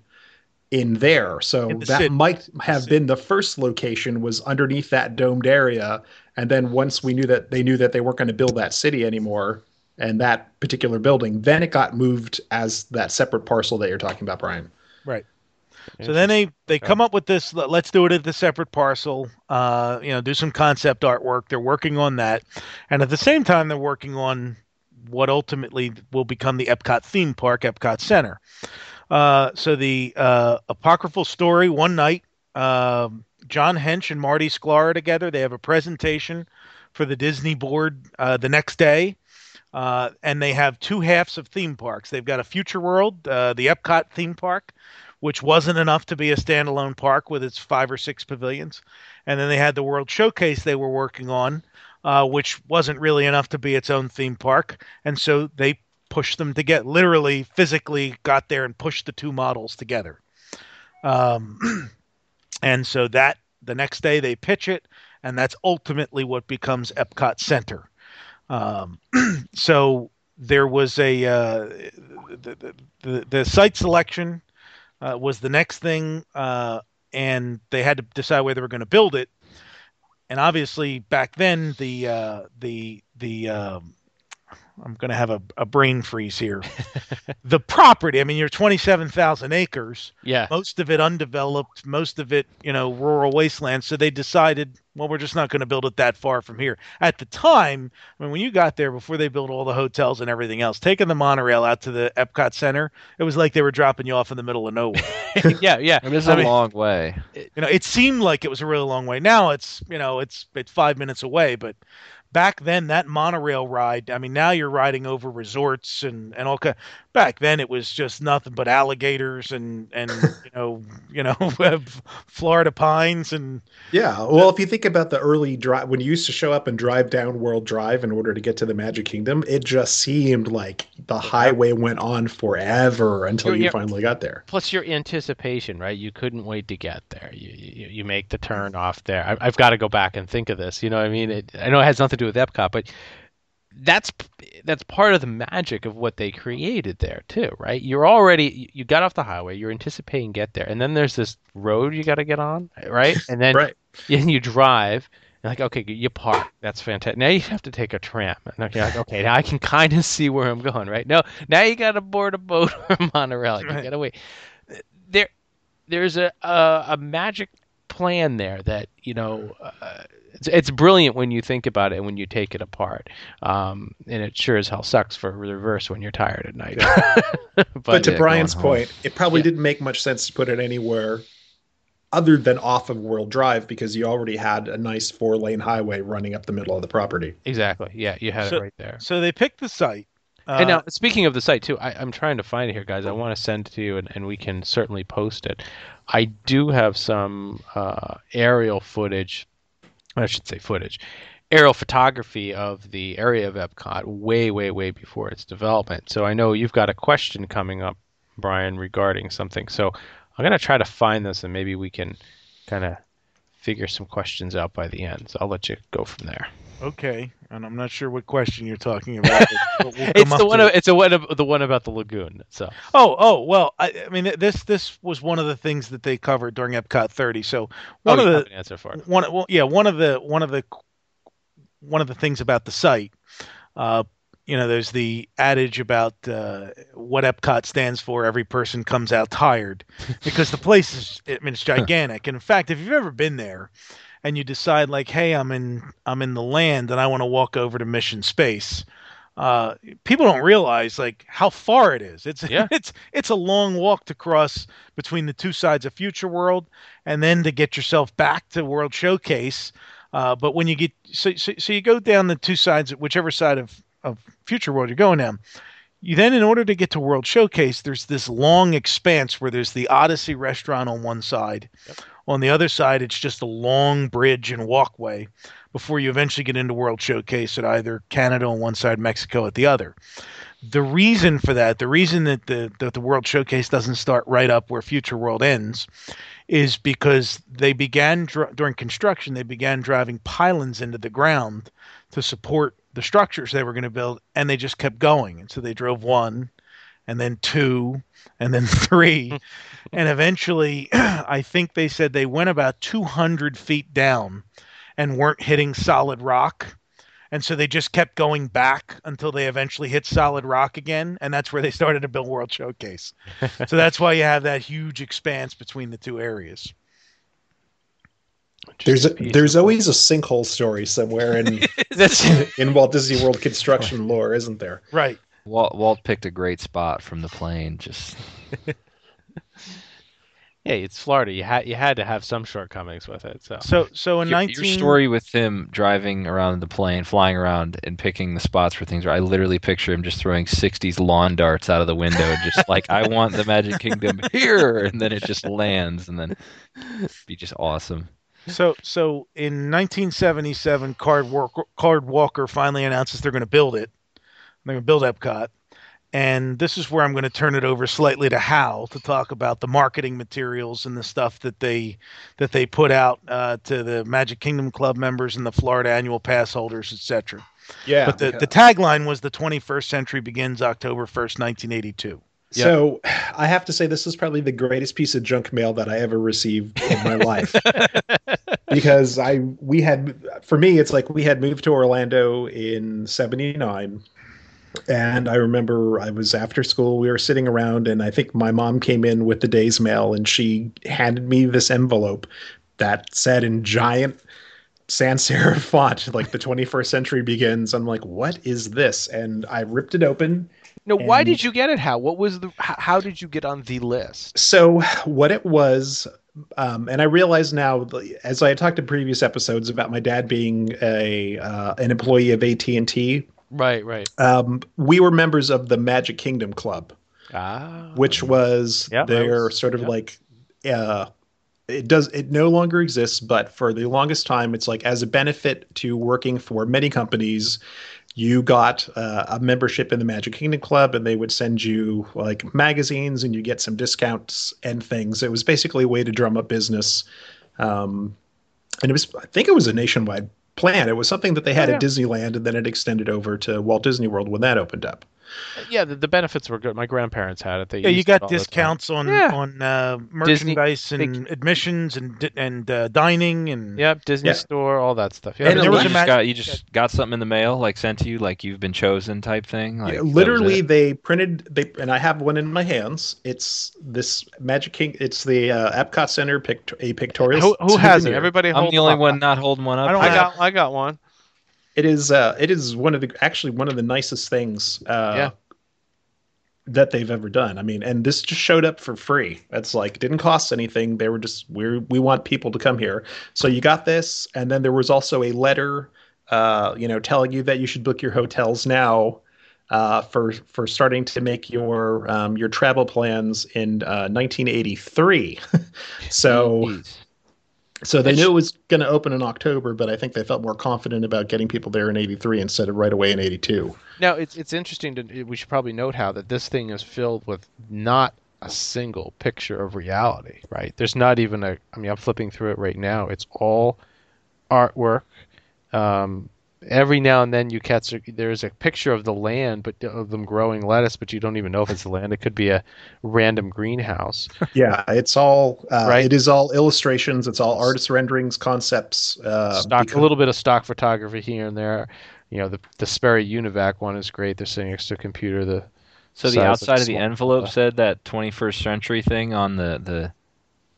in there. So In the that city. might have been the first location was underneath that domed area. And then once we knew that they knew that they weren't going to build that city anymore and that particular building, then it got moved as that separate parcel that you're talking about, Brian. Right. So then they they come up with this. "Let- Let's do it at the separate parcel. Uh, you know, do some concept artwork. They're working on that, and at the same time, they're working on what ultimately will become the Epcot theme park, Epcot Center. Uh, so the uh, apocryphal story one night, um, John Hench and Marty Sklar are together. They have a presentation for the Disney board uh, the next day. Uh, and they have two halves of theme parks. They've got a Future World, uh, the Epcot theme park, which wasn't enough to be a standalone park with its five or six pavilions. And then they had the World Showcase they were working on, which wasn't really enough to be its own theme park. And so they pushed them to get literally physically got there and pushed the two models together. Um, and so that the next day they pitch it, and that's ultimately what becomes Epcot Center. Um, so there was a uh, the, the, the site selection uh, was the next thing, uh, and they had to decide where they were going to build it. And obviously, back then, the uh, the the um, I'm going to have a, a brain freeze here. the property, I mean, you're 27,000 acres. Yeah. Most of it undeveloped, most of it, you know, rural wasteland. So they decided, well, we're just not going to build it that far from here. At the time, I mean, when you got there before they built all the hotels and everything else, taking the monorail out to the Epcot Center, it was like they were dropping you off in the middle of nowhere. yeah, yeah. I mean, it's I a mean- long way. you know, it seemed like it was a really long way. Now it's, you know, it's it's five minutes away, but back then that monorail ride, I mean, now you're riding over resorts and and all kind. Back then it was just nothing but alligators and and you know you know Florida pines and Yeah. Well, if you think about the early drive, when you used to show up and drive down World Drive in order to get to the Magic Kingdom, it just seemed like the highway went on forever until You're- you you're- finally got there. Plus your anticipation, right? You couldn't wait to get there. You you, you make the turn off there. I, I've got to go back and think of this. You know what I mean? It, I know it has nothing to do with Epcot, but that's that's part of the magic of what they created there too, right? You're already you got off the highway, you're anticipating get there, and then there's this road you got to get on, right? And then Right. and you drive. You're like, okay, you park. That's fantastic. Now you have to take a tram. And you're like, okay, now I can kind of see where I'm going, right? No, now you got to board a boat or a monorail. You got to wait. There, there's a, a a magic plan there that you know. Uh, it's, it's brilliant when you think about it and when you take it apart. Um, and it sure as hell sucks for the reverse when you're tired at night. but, But, to yeah, Brian's going home. point, it probably Yeah. didn't make much sense to put it anywhere other than off of World Drive because you already had a nice four lane highway running up the middle of the property. exactly, yeah, you had So- it right there. so they picked the site. Uh, and now, speaking of the site too, I, I'm trying to find it here, guys. I want to send it to you, and, and we can certainly post it. I do have some uh, aerial footage. I should say footage, aerial photography of the area of Epcot way, way, way before its development. So I know you've got a question coming up, Brian, regarding something. So I'm gonna try to find this, and maybe we can kind of figure some questions out by the end. So I'll let you go from there. Okay, and I'm not sure what question you're talking about. but we'll It's the one. it. It's a one. Of, the one about the lagoon. So Oh, oh, well, I, I mean, this this was one of the things that they covered during Epcot 30. So one oh, of the an answer for it. one, well, yeah, one of the one of the one of the things about the site, uh, you know, there's the adage about uh, what Epcot stands for. Every person comes out tired because the place is, I mean, it's gigantic. and in fact, if you've ever been there, and you decide like, hey, I'm in I'm in the land and I want to walk over to Mission Space. Uh, people don't realize like how far it is. It's Yeah. it's it's a long walk to cross between the two sides of Future World, and then to get yourself back to World Showcase. Uh, but when you get so, so so you go down the two sides, whichever side of of Future World you're going down. You then, in order to get to World Showcase, there's this long expanse where there's the Odyssey restaurant on one side. On the other side, it's just a long bridge and walkway before you eventually get into World Showcase at either Canada on one side, Mexico at the other. The reason for that, the reason that the that the World Showcase doesn't start right up where Future World ends, is because they began dr- during construction. They began driving pylons into the ground to support the structures they were going to build, and they just kept going. And so they drove one, and then two, and then three, and eventually, I think they said they went about 200 feet down and weren't hitting solid rock. And so they just kept going back until they eventually hit solid rock again. And that's where they started to build World Showcase. so that's why you have that huge expanse between the two areas. There's a, there's always a sinkhole story somewhere in that's in Walt Disney World construction lore, isn't there? Right. Walt, Walt picked a great spot from the plane. Just hey, it's Florida. You had you had to have some shortcomings with it. So So so in your, 19 your story with him driving around the plane, flying around, and picking the spots for things. I literally picture him just throwing '60s lawn darts out of the window, just like I want the Magic Kingdom here, and then it just lands, and then it'd be just awesome. So so in 1977, Card Walker, Card Walker finally announces they're going to build it. They're going to build Epcot, and this is where I'm going to turn it over slightly to Hal to talk about the marketing materials and the stuff that they that they put out uh, to the Magic Kingdom Club members and the Florida Annual Pass holders, etc. Yeah. But the, the tagline was the 21st century begins October 1st, 1982. So I have to say this is probably the greatest piece of junk mail that I ever received in my life. because I we had for me it's like we had moved to Orlando in 79 and I remember I was after school we were sitting around and I think my mom came in with the day's mail and she handed me this envelope that said in giant sans serif font like the 21st century begins. I'm like what is this? And I ripped it open no, why did you get it? How? What was the? How, how did you get on the list? So what it was, um, and I realize now, as I had talked in previous episodes about my dad being a uh, an employee of AT and T, Right, right. um, we were members of the Magic Kingdom Club, Ah, which was Yeah, their was- sort of yeah. like. Uh, it does. It no longer exists, but for the longest time, it's like as a benefit to working for many companies, you got uh, a membership in the Magic Kingdom Club, and they would send you like magazines, and you get some discounts and things. It was basically a way to drum up business, um, and it was. I think it was a nationwide plan. It was something that they had Oh, at Disneyland, and then it extended over to Walt Disney World when that opened up. Yeah. The, the benefits were good. My grandparents had it. They Yeah, you got all the time. discounts on Yeah. on uh, Disney- merchandise and admissions and and uh, dining and Yep, Disney Yeah. Store, all that stuff. Yeah, And there there was you a just mag- got you just got something in the mail, like sent to you, like you've been chosen type thing. Like, Yeah, literally, they printed they, and I have one in my hands. It's this Magic King. It's the uh, Epcot Center pict- a pictorial. who, who has it? Everybody. I'm the only one not holding one up. I don't I got. I got one. It is. Uh, it is one of the actually one of the nicest things. Uh, Yeah. That they've ever done. I mean, and this just showed up for free. It's like didn't cost anything. They were just we we want people to come here. So you got this, and then there was also a letter, uh, you know, telling you that you should book your hotels now. Uh, for for starting to make your um, your travel plans in uh, 1983, so Jeez. So they knew it was going to open in October, but I think they felt more confident about getting people there in '83 instead of right away in '82. Now it's it's interesting to we should probably note how that this thing is filled with not a single picture of reality, right? There's not even a I mean I'm flipping through it right now. It's all artwork. Um, every now and then you catch there's a picture of the land, but of them growing lettuce, but you don't even know if it's the land. It could be a random greenhouse. Yeah, it's all uh, Right. It is all illustrations. It's all artist renderings, concepts. Uh, stock, because- a little bit of stock photography here and there. You know, the the Sperry Univac one is great. They're sitting next to a computer. The So the outside of the small- envelope said that 21st century thing on the the.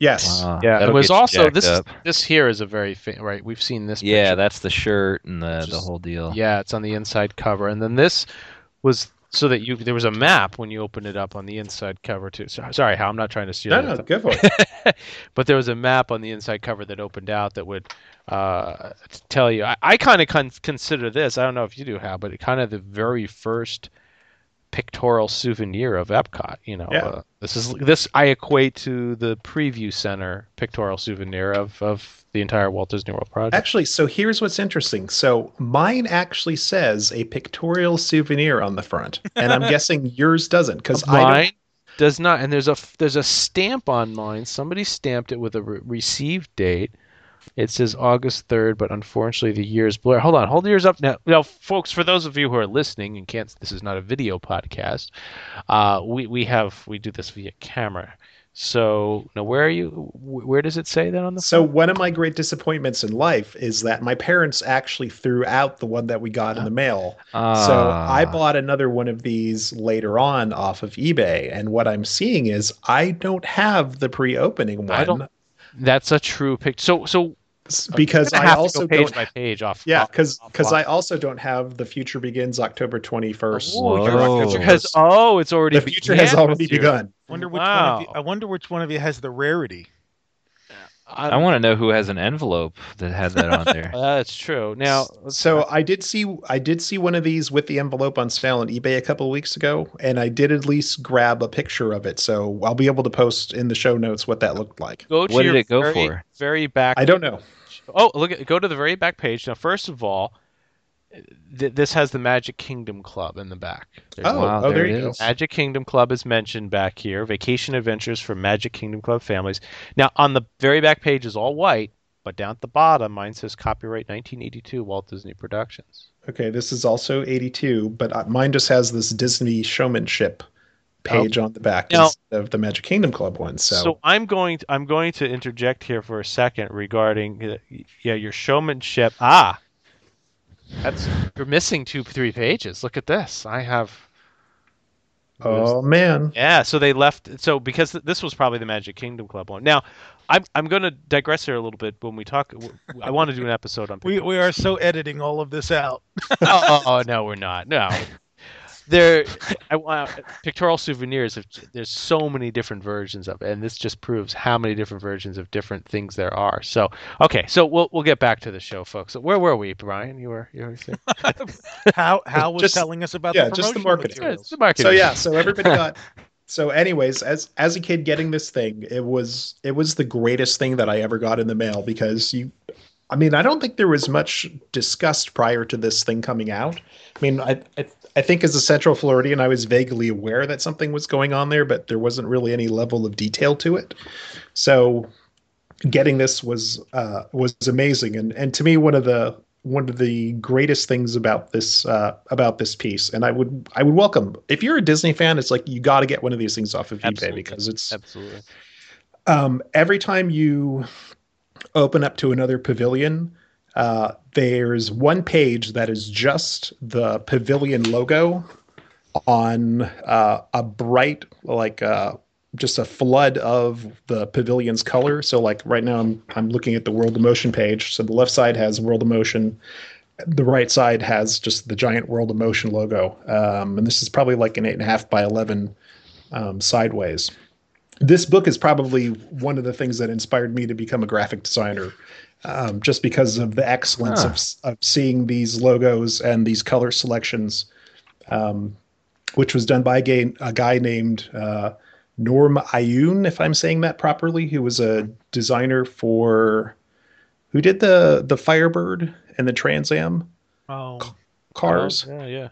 Yes. Wow, Yeah, it was also this. up. This here is a very fa- right. We've seen this. Yeah, picture. that's the shirt and the the whole deal. yeah. It's on the inside cover, and then this was so that you there was a map when you opened it up on the inside cover too. So, sorry, Hal I'm not trying to steal. no, your no, thunder. go for but there was a map on the inside cover that opened out that would uh, tell you. I, I kind of con- consider this. I don't know if you do, Hal, but it kind of the very first pictorial souvenir of Epcot. You know, Yeah. uh, this is this I equate to the preview center pictorial souvenir of of the entire Walt Disney World project. Actually, so here's what's interesting. So mine actually says a pictorial souvenir on the front, and I'm guessing yours doesn't because mine does not, and there's a there's a stamp on mine. Somebody stamped it with a re- received date. It says August 3rd, but unfortunately the year's blur. Hold on, hold yours up now. Now, folks, for those of you who are listening and can't, this is not a video podcast. Uh, we we have we do this via camera. So now, where are you? Where does it say that on the? So one of my great disappointments in life is that my parents actually threw out the one that we got in the mail. So I Ah. bought another one of these later on off of eBay, and what I'm seeing is I don't have the pre-opening one. I don't- That's a true picture. So so because I have to also go page don't. by page off. Yeah, because because. I also don't have the future begins October twenty first. Oh, you're Whoa. because oh, it's already the future has already begun. Wonder which one Wow. of you, I wonder which one of you has the rarity. I want to know who has an envelope that had that on there. That's true. Now, let's- So I did see I did see one of these with the envelope on sale on eBay a couple of weeks ago, and I did at least grab a picture of it. So I'll be able to post in the show notes what that looked like. go to What did your it go very, for? very back. I don't know. Oh, look at go to the very back page. Now, first of all, th- this has the Magic Kingdom Club in the back. There's Oh, Wow, oh, there there it you go. is. Magic Kingdom Club is mentioned back here. Vacation adventures for Magic Kingdom Club families. Now, on the very back page is all white, but down at the bottom, mine says copyright 1982 Walt Disney Productions. Okay, this is also 82, but uh, mine just has this Disney showmanship page on the back Now- instead of the Magic Kingdom Club one. So, So I'm going to, I'm going to interject here for a second regarding uh, yeah your showmanship. Ah, that's you're missing two three pages. Look at this. I have. oh man, Yeah, so they left. So because th- this was probably the Magic Kingdom Club one. Now, I'm I'm going to digress here a little bit when we talk. I want to do an episode on. We we are so editing all of this out. oh, oh, oh, no, we're not. No, there. I want pictorial souvenirs. Of, there's so many different versions of it, and this just proves how many different versions of different things there are. So, okay, so we'll we'll get back to the show, folks. Where were we, Brian? You were you were saying? How how was Just- telling us about yeah, the just the marketing. Yeah, materials. it's the marketing. so yeah, so everybody got. So, anyways, as as a kid getting this thing, it was it was the greatest thing that I ever got in the mail because you, I mean, I don't think there was much discussed prior to this thing coming out. I mean, I I, I think as a Central Floridian, I was vaguely aware that something was going on there, but there wasn't really any level of detail to it. So, getting this was uh, was amazing, and and to me, one of the one of the greatest things about this uh, about this piece, and I would I would welcome if you're a Disney fan, it's like you got to get one of these things off of Absolutely. eBay because it's absolutely. um, every time you open up to another pavilion, uh, there's one page that is just the pavilion logo on uh, a bright, like uh, just a flood of the pavilion's color. So, like right now, I'm I'm looking at the World of Motion page. So the left side has World of Motion. The right side has just the giant World of Motion logo, um, and this is probably like an eight and a half by eleven um, sideways this book is probably one of the things that inspired me to become a graphic designer um, just because of the excellence of, of seeing these logos and these color selections um, which was done by a, gay, a guy named uh, norm ayun if i'm saying that properly who was a designer for who did the the firebird and the trans am Oh, cars. Yeah, yeah.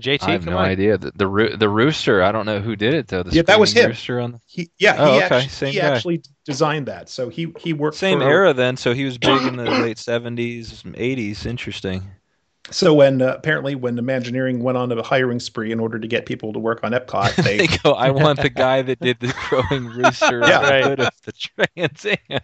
JT, I have no on. idea. The, the roo- the rooster. I don't know who did it though. The Yeah, that was him. Rooster on the he yeah Oh, he, okay, actually, same he guy. actually designed that so he he worked same for, era then. So he was big in the late seventies, eighties. Interesting. So when uh, apparently when Imagineering went on a hiring spree in order to get people to work on Epcot, They they go. I want the guy that did the crowing rooster Yeah. on the Right. of the Trans Am.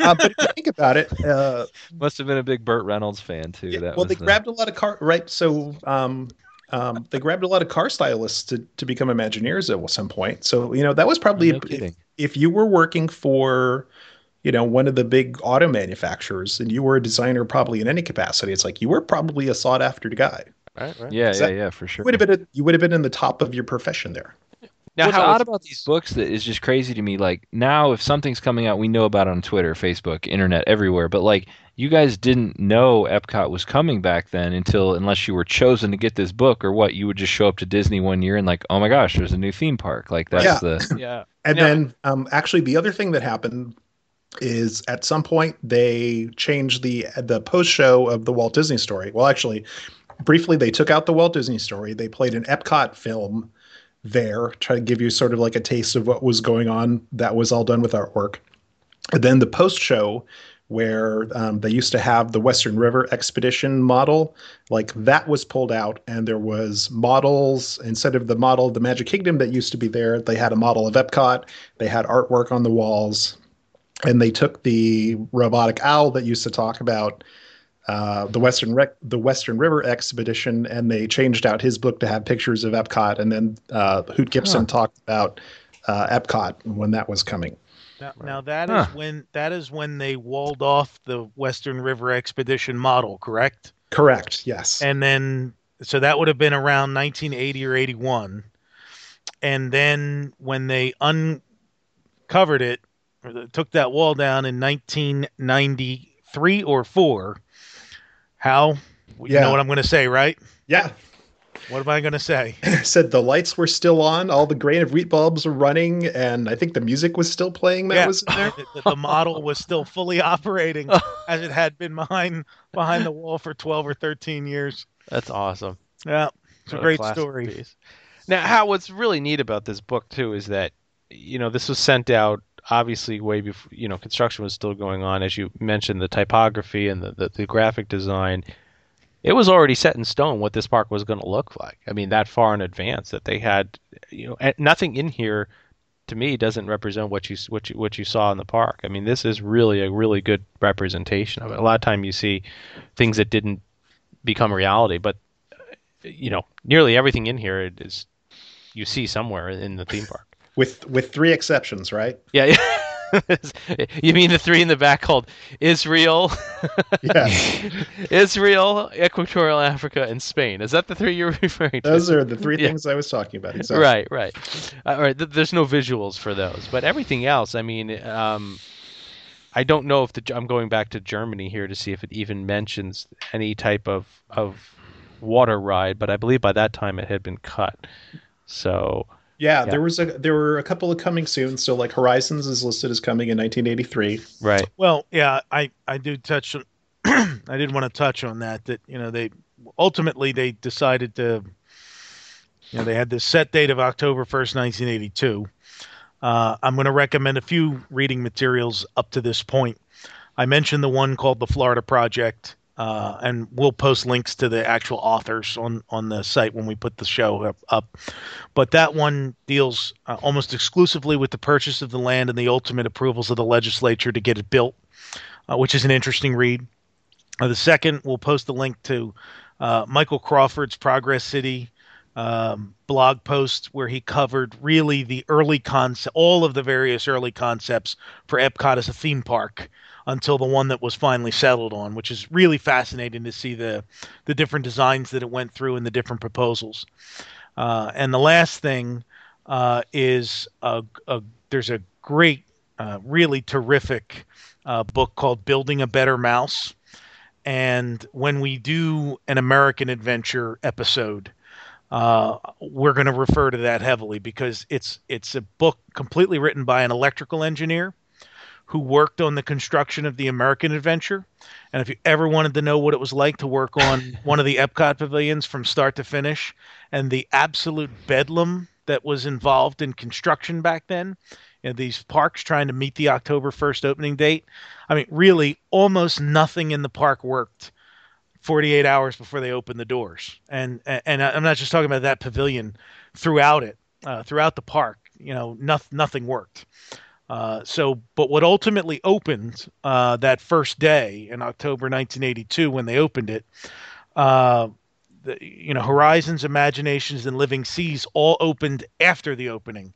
uh, but if you think about it, uh, Must have been a big Burt Reynolds fan too. yeah, that well was they the- grabbed a lot of car right. So um, um, they grabbed a lot of car stylists to, to become Imagineers at some point. So you know that was probably No if, if you were working for you know one of the big auto manufacturers and you were a designer probably in any capacity, it's like you were probably a sought after guy. Right, right. Yeah, yeah, that- yeah, for sure. You would have been a, you would have been in the top of your profession there. Now, What's how odd about these books that is just crazy to me. Like now, if something's coming out, we know about it on Twitter, Facebook, internet, everywhere. But like, you guys didn't know Epcot was coming back then until unless you were chosen to get this book or what. You would just show up to Disney one year and like, oh my gosh, there's a new theme park. Like that's Yeah. the yeah. And Yeah. then, um, actually, the other thing that happened is at some point they changed the the post show of the Walt Disney Story. Well, actually, briefly they took out the Walt Disney Story. They played an Epcot film there, try to give you sort of like a taste of what was going on. That was all done with artwork. And then the post show, where um, they used to have the Western River Expedition model, like that was pulled out, and there was models instead of the model of the Magic Kingdom that used to be there. They had a model of Epcot. They had artwork on the walls, and they took the robotic owl that used to talk about uh, the Western Rec- the Western River Expedition, and they changed out his book to have pictures of Epcot. And then uh, Hoot Gibson talked about uh, Epcot when that was coming. Now, now that is Huh. when that is when they walled off the Western River Expedition model, correct? Correct. Yes. And then so that would have been around 1980 or 81. And then when they uncovered it, or the- took that wall down in 1993 or 4, Hal you Yeah. know what I'm going to say, right? yeah. What am I going to say? Said the lights were still on, all the grain of wheat bulbs were running, and I think the music was still playing. That Yeah. was in there. the, the model was still fully operating as it had been behind behind the wall for 12 or 13 years. That's awesome. Yeah, it's a great classic story. piece. Now, Hal what's really neat about this book too is that you know this was sent out obviously way before you know construction was still going on. As you mentioned, the typography and the the, the graphic design. It was already set in stone what this park was going to look like. I mean, that far in advance that they had, you know, nothing in here to me doesn't represent what you what you what you saw in the park. I mean, this is really a really good representation of it. A lot of time you see things that didn't become reality, but you know, nearly everything in here is you see somewhere in the theme park. With with three exceptions, right? Yeah, yeah. you mean the three in the back called Israel. Israel, Equatorial Africa, and Spain? Is that the three you're referring to? Those are the three Yeah. things I was talking about. Exactly. Right, right. Uh, all right. Th- there's no visuals for those, but everything else. I mean, um, I don't know if the I'm going back to Germany here to see if it even mentions any type of of water ride, but I believe by that time it had been cut. So Yeah, Yeah. there was a there were a couple of coming soon. So like Horizons is listed as coming in 1983. right, Well, yeah, I I do touch I did want to touch on that that you know they ultimately they decided to you know they had this set date of October 1st, 1982. Uh, I'm going to recommend a few reading materials up to this point. I mentioned the one called the Florida Project, uh, and we'll post links to the actual authors on on the site when we put the show up. up. But that one deals uh, almost exclusively with the purchase of the land and the ultimate approvals of the legislature to get it built, uh, which is an interesting read. Uh, the second, we'll post the link to uh, Michael Crawford's Progress City um, blog post where he covered really the early concept, all of the various early concepts for Epcot as a theme park until the one that was finally settled on, which is really fascinating to see the the different designs that it went through and the different proposals. Uh, and the last thing uh, is a, a, there's a great, uh, really terrific uh, book called Building a Better Mouse. And when we do an American Adventure episode, uh, we're going to refer to that heavily because it's it's a book completely written by an electrical engineer who worked on the construction of the American Adventure. And if you ever wanted to know what it was like to work on one of the Epcot pavilions from start to finish and the absolute bedlam that was involved in construction back then, you know, these parks trying to meet the October 1st opening date. I mean, really, almost nothing in the park worked 48 hours before they opened the doors. And and I'm not just talking about that pavilion, throughout it, uh, throughout the park, you know, nothing nothing worked. Uh, so, but what ultimately opened uh, that first day in October 1982 when they opened it, uh, the, you know, Horizons, Imaginations, and Living Seas all opened after the opening.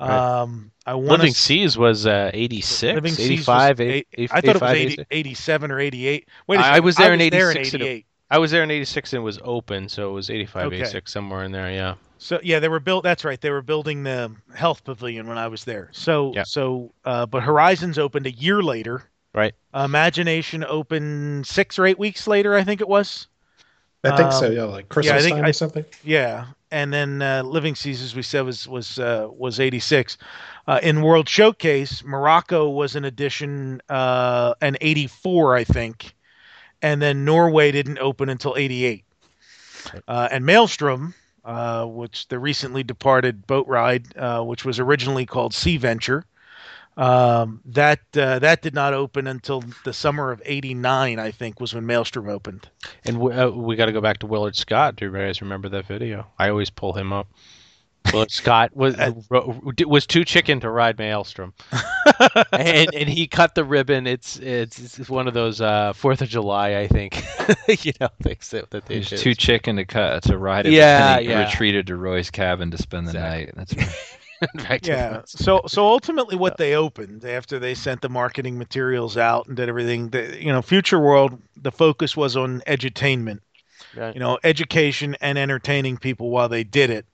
Right. Um, I want Living Seas was uh, 86, Living 85, was, eight- eight- I thought it was 80, 87 or 88. Wait a I- I second. was there in there 86 and it- 88. I was there in 86 and it was open, so it was 85, Okay. 86, somewhere in there, yeah. So yeah, they were built. That's right. They were building the health pavilion when I was there. So Yeah. so, uh, but Horizons opened a year later. Right. Imagination opened six or eight weeks later, I think it was. I think so. Um, Yeah, like yeah, I Christmas think time I- or something. Yeah, and then uh, Living Seas, as we said, was was uh, was eighty six. Uh, in World Showcase, Morocco was an addition, uh, an eighty four, I think, and then Norway didn't open until eighty eight. Uh, and Maelstrom, uh, which the recently departed boat ride, uh, which was originally called Sea Venture, um, that uh, that did not open until the summer of '89. I think was when Maelstrom opened. And we, uh, we got to go back to Willard Scott. Do you guys remember that video? I always pull him up. Willard Scott was ro- was too chicken to ride Maelstrom, and and he cut the ribbon. It's it's, it's one of those uh, Fourth of July, I think, you know, things that, that they He's too chicken to cut to ride it. Yeah, and he yeah. retreated to Roy's cabin to spend the Exactly. night. That's right. Yeah. So so ultimately, what they opened after they sent the marketing materials out and did everything, the, you know, Future World, the focus was on edutainment. Right. You know, education and entertaining people while they did it.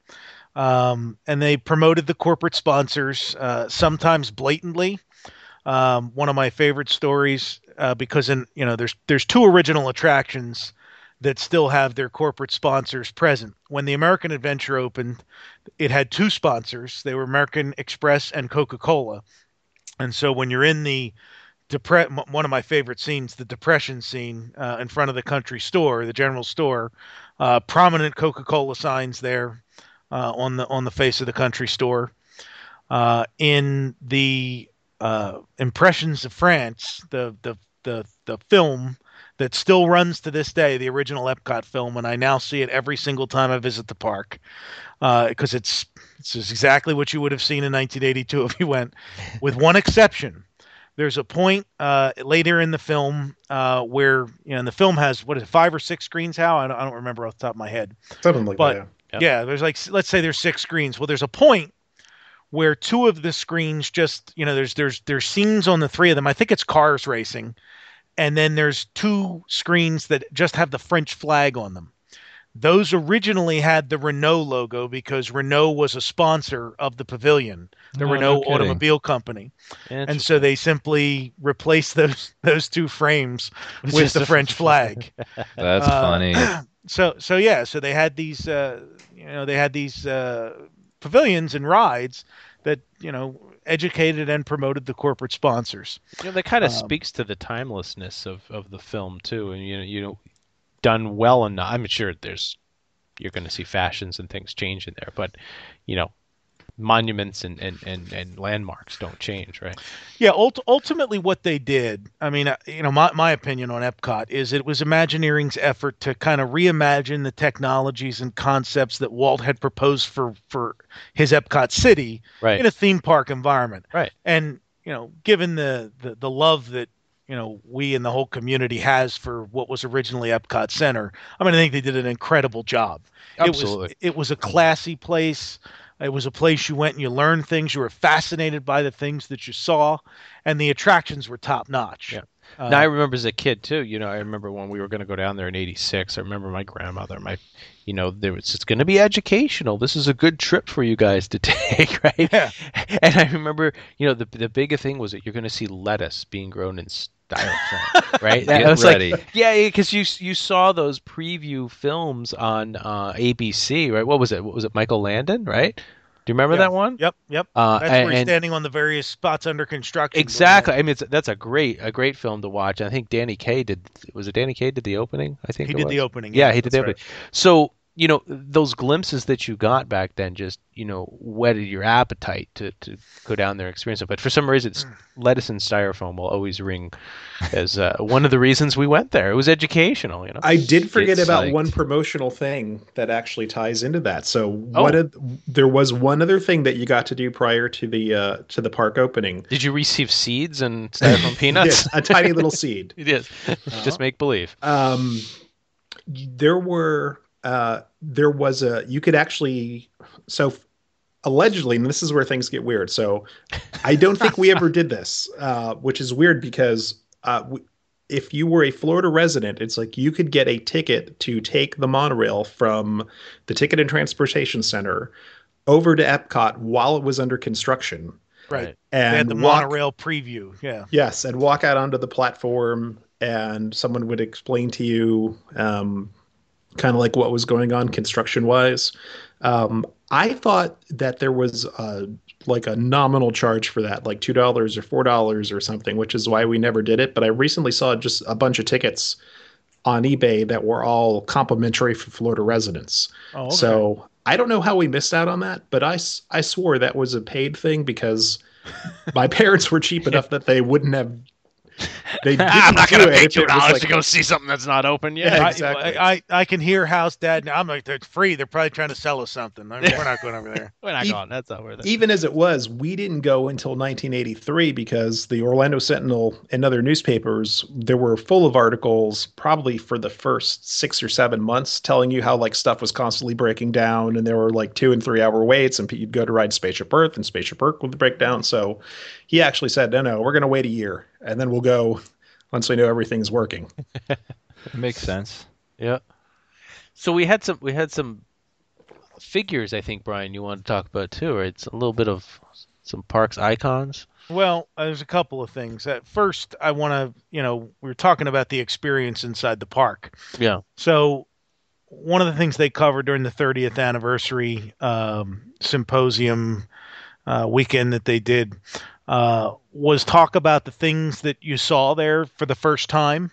Um, and they promoted the corporate sponsors, uh, sometimes blatantly. Um, one of my favorite stories, uh, because in you know, there's there's two original attractions that still have their corporate sponsors present. When the American Adventure opened, it had two sponsors. They were American Express and Coca-Cola. And so when you're in the depre- one of my favorite scenes, the depression scene uh, in front of the country store, the general store, uh, prominent Coca-Cola signs there on the on the face of the country store. Uh, in the uh, Impressions of France, the the the the film that still runs to this day, the original Epcot film, and I now see it every single time I visit the park because it's it's just exactly what you would have seen in 1982 if you went, with one exception. There's a point uh, later in the film uh, where you know, and the film has what is it, five or six screens? How I don't, I don't remember off the top of my head. Something like But that. Yep. yeah, there's like let's say there's six screens. Well, there's a point where two of the screens just you know there's there's there's scenes on the three of them. I think it's cars racing, and then there's two screens that just have the French flag on them. Those originally had the Renault logo because Renault was a sponsor of the pavilion, the Oh, no Renault kidding. automobile company, and so they simply replaced those those two frames with Just the French flag. That's Uh, funny. so so yeah so they had these uh you know they had these uh pavilions and rides that you know educated and promoted the corporate sponsors You know, that kind of Um, speaks to the timelessness of, of the film too, and you know, you know, done well enough. I'm sure there's you're going to see fashions and things change in there, but you know, monuments and, and, and, and landmarks don't change, right? yeah ult- ultimately what they did i mean uh, you know my, my opinion on epcot is it was imagineering's effort to kind of reimagine the technologies and concepts that walt had proposed for for his epcot city Right. in a theme park environment Right. and you know given the the, the love that you know we and the whole community has for what was originally epcot center i mean i think they did an incredible job Absolutely. it was it was a classy place it was a place you went and you learned things you were fascinated by the things that you saw and the attractions were top notch Yeah. Uh, now I remember as a kid too. You know, I remember when we were going to go down there in '86. I remember my grandmother, my, you know, there was it's going to be educational. This is a good trip for you guys to take, right? Yeah. And I remember, you know, the the big thing was that you're going to see lettuce being grown in styrofoam, right? Get I was ready. like, yeah, because you you saw those preview films on uh, ABC, right? What was it? What was it? Michael Landon, right? Do you remember Yeah. that one? yep yep Uh, that's where he's and- standing on the various spots under construction Exactly. I mean, it's, that's a great a great film to watch. I think Danny Kaye did. Was it Danny Kaye did the opening? I think he it did the opening Yeah, he did the that's opening. So you know those glimpses that you got back then just you know whetted your appetite to, to go down there and experience it. But for some reason, lettuce and styrofoam will always ring as uh, one of the reasons we went there. It was educational, you know. I did forget Get about psyched. one promotional thing that actually ties into that. So Oh. what a, there was one other thing that you got to do prior to the uh, to the park opening. Did you receive seeds and styrofoam peanuts? Yes, a tiny little seed. You did. Just make believe. Um, there were uh, there was a you could actually so allegedly, and this is where things get weird. So I don't think we ever did this, uh, which is weird because uh, w- if you were a Florida resident, it's like you could get a ticket to take the monorail from the Ticket and Transportation Center over to Epcot while it was under construction. right Right. they had And the walk- monorail preview yeah Yes, and walk out onto the platform, and someone would explain to you, um, kind of like what was going on construction wise. Um, I thought that there was a, like a nominal charge for that, like two dollars or four dollars or something, which is why we never did it. But I recently saw just a bunch of tickets on eBay that were all complimentary for Florida residents. oh, okay. So I don't know how we missed out on that, but I, I swore that was a paid thing because my parents were cheap enough that they wouldn't have they I'm not gonna pay two dollars like- to go see something that's not open yet. Yeah, I- exactly. I, I, I can hear Hal's Dad now. I'm like, they're free. They're probably trying to sell us something. I mean, we're not going over there. We're not E- going. That's not worth it. Even as it was, we didn't go until 1983 because the Orlando Sentinel and other newspapers there were full of articles, probably for the first six or seven months, telling you how like stuff was constantly breaking down, and there were like two and three hour waits, and you'd go to ride Spaceship Earth, and Spaceship Earth would break down. So he actually said, "No, no, we're going to wait a year, and then we'll go once we know everything's working." Makes sense. Yeah. So we had some we had some figures I think Brian you want to talk about too, right? It's a little bit of some parks icons. Well, there's a couple of things. At first, I want to, you know, we were talking about the experience inside the park. Yeah. So, one of the things they covered during the 30th anniversary um, symposium uh, weekend that they did uh, was talk about the things that you saw there for the first time.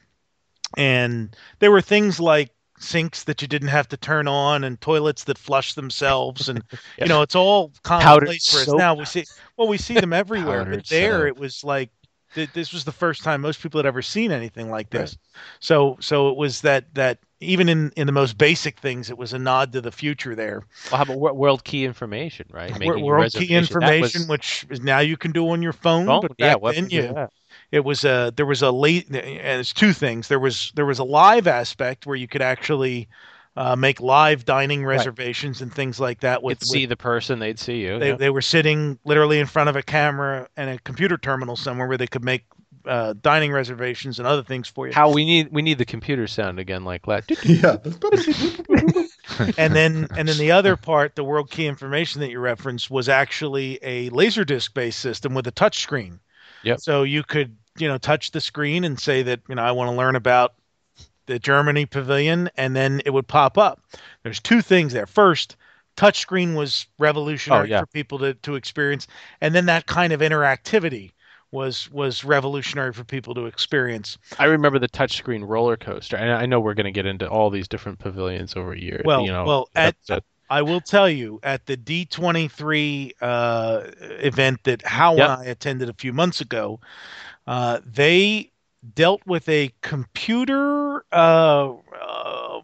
And there were things like sinks that you didn't have to turn on and toilets that flush themselves and you know it's all commonplace for us now we see well we see them everywhere but there soap. it was like th- this was the first time most people had ever seen anything like this so so it was that that even in in the most basic things it was a nod to the future there Well, how about world key information, right? Making world key. That was information which is now you can do on your phone, phone. but yeah, what then you that? it was a there was a late and it's two things there was there was a live aspect where you could actually uh, make live dining reservations and things like that with, You'd see with- the person, they'd see you. they, yeah. they were sitting literally in front of a camera and a computer terminal somewhere where they could make uh, dining reservations and other things for you How we need we need the computer sound again like that. yeah. and then and then the other part the world key information that you referenced was actually a laserdisc based system with a touch screen Yep. so you could you know touch the screen and say that you know i want to learn about the germany pavilion and then it would pop up there's two things there first touchscreen was revolutionary Oh, yeah. for people to, to experience and then that kind of interactivity was was revolutionary for people to experience I remember the touchscreen roller coaster, and I know we're going to get into all these different pavilions over a year. Well- you know, well, at- that- I will tell you at the D23 uh, event that Hal Yep. and I attended a few months ago, uh, they dealt with a computer, uh, uh,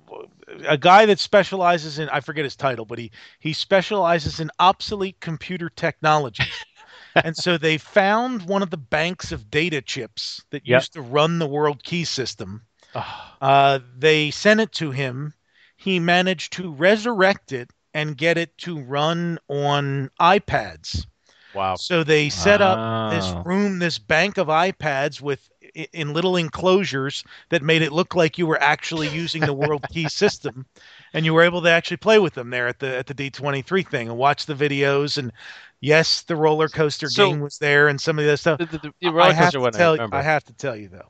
a guy that specializes in, I forget his title, but he, he specializes in obsolete computer technology. and so they found one of the banks of data chips that Yep. used to run the world key system. Ah, Uh, they sent it to him. He managed to resurrect it and get it to run on iPads. wow. So they set up this room, this bank of iPads with in little enclosures that made it look like you were actually using the World Key system, and you were able to actually play with them there at the at the D23 thing and watch the videos. And yes, the roller coaster So- game was there and some of the stuff. The, the, the, I roller have coaster to one, tell I you. I have to tell you though,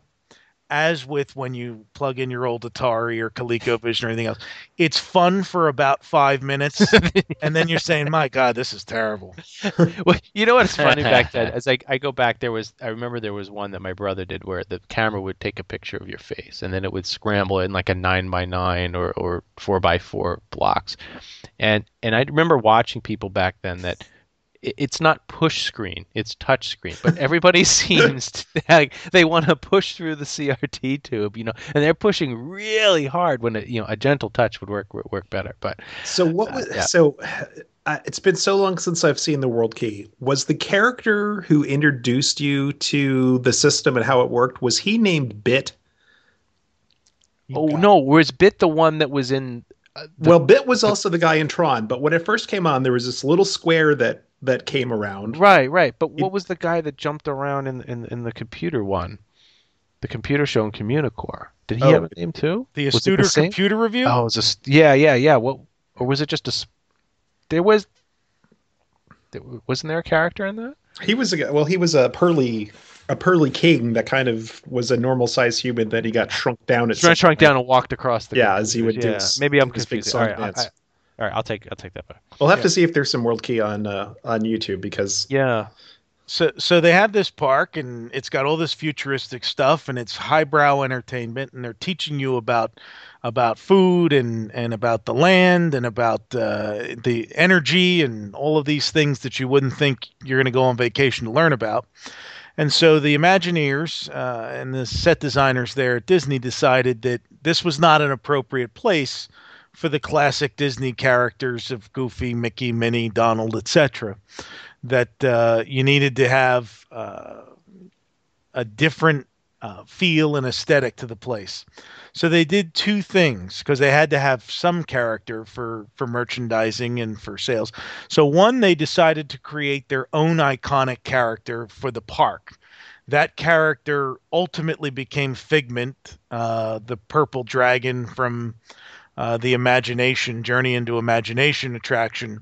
as with when you plug in your old Atari or ColecoVision or anything else, it's fun for about five minutes, and then you're saying, "My God, this is terrible." well, you know what's funny back then? As I, I go back, there was I remember there was one that my brother did where the camera would take a picture of your face and then it would scramble it in like a nine by nine or, or four by four blocks, and and I remember watching people back then that it's not push screen, it's touch screen. But everybody seems to, like they want to push through the CRT tube, you know, and they're pushing really hard when it, you know a gentle touch would work would work better. But So what was yeah. so? Uh, it's been so long since I've seen the World Key. Was the character who introduced you to the system and how it worked was he named Bit? oh no, was Bit the one that was in? uh, the- well, Bit was also the guy in Tron, but when it first came on, there was this little square that that came around. Right, right. But It- what was the guy that jumped around in in, in the computer one? The computer show in Communicore. Did he Oh. have a name too? The Was it Astuter same? Computer Revue. Oh, it was a s- yeah, yeah, yeah. What or was it just a? There was. There, wasn't there a character in that? He was a guy- well, he was a pearly a pearly king that kind of was a normal sized human that he got shrunk down at Shrunk, shrunk down and walked across the. Yeah, as he would do yeah. his- Maybe I'm his big confused. song All right, I. I- all right. I'll take I'll take that back. We'll have Yeah. to see if there's some World Key on uh, on YouTube because Yeah. So so they have this park and it's got all this futuristic stuff and it's highbrow entertainment and they're teaching you about about food and and about the land and about uh, the energy and all of these things that you wouldn't think you're going to go on vacation to learn about. And so the Imagineers uh, and the set designers there at Disney decided that this was not an appropriate place for the classic Disney characters of Goofy, Mickey, Minnie, Donald, etc. That uh, you needed to have uh, a different uh, feel and aesthetic to the place. So they did two things because they had to have some character for for merchandising and for sales. So one, they decided to create their own iconic character for the park. That character ultimately became Figment, uh, the purple dragon from uh, the Imagination Journey into Imagination attraction.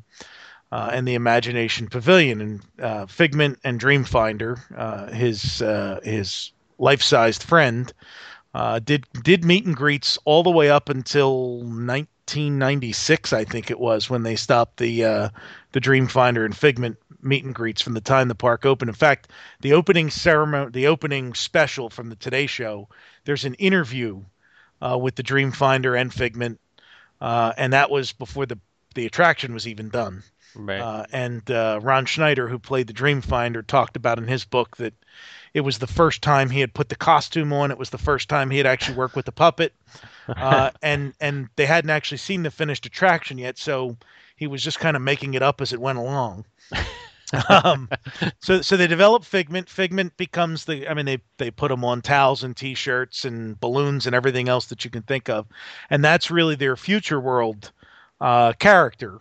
Uh, and the Imagination Pavilion and uh, Figment and Dreamfinder, uh, his uh, his life-sized friend, did did meet and greets all the way up until 1996, I think it was, when they stopped the the Dreamfinder and Figment meet and greets from the time the park opened. In fact, the opening ceremony, the opening special from the Today Show, there's an interview uh, with the Dreamfinder and Figment, uh, and that was before the the attraction was even done. Right. Uh, and uh, Ron Schneider, who played the Dreamfinder, talked about in his book that it was the first time he had put the costume on. It was the first time he had actually worked with the puppet, uh, and and they hadn't actually seen the finished attraction yet, so he was just kind of making it up as it went along. um, so so they develop Figment. Figment becomes the. I mean, they they put them on towels and T-shirts and balloons and everything else that you can think of, and that's really their future world uh, character.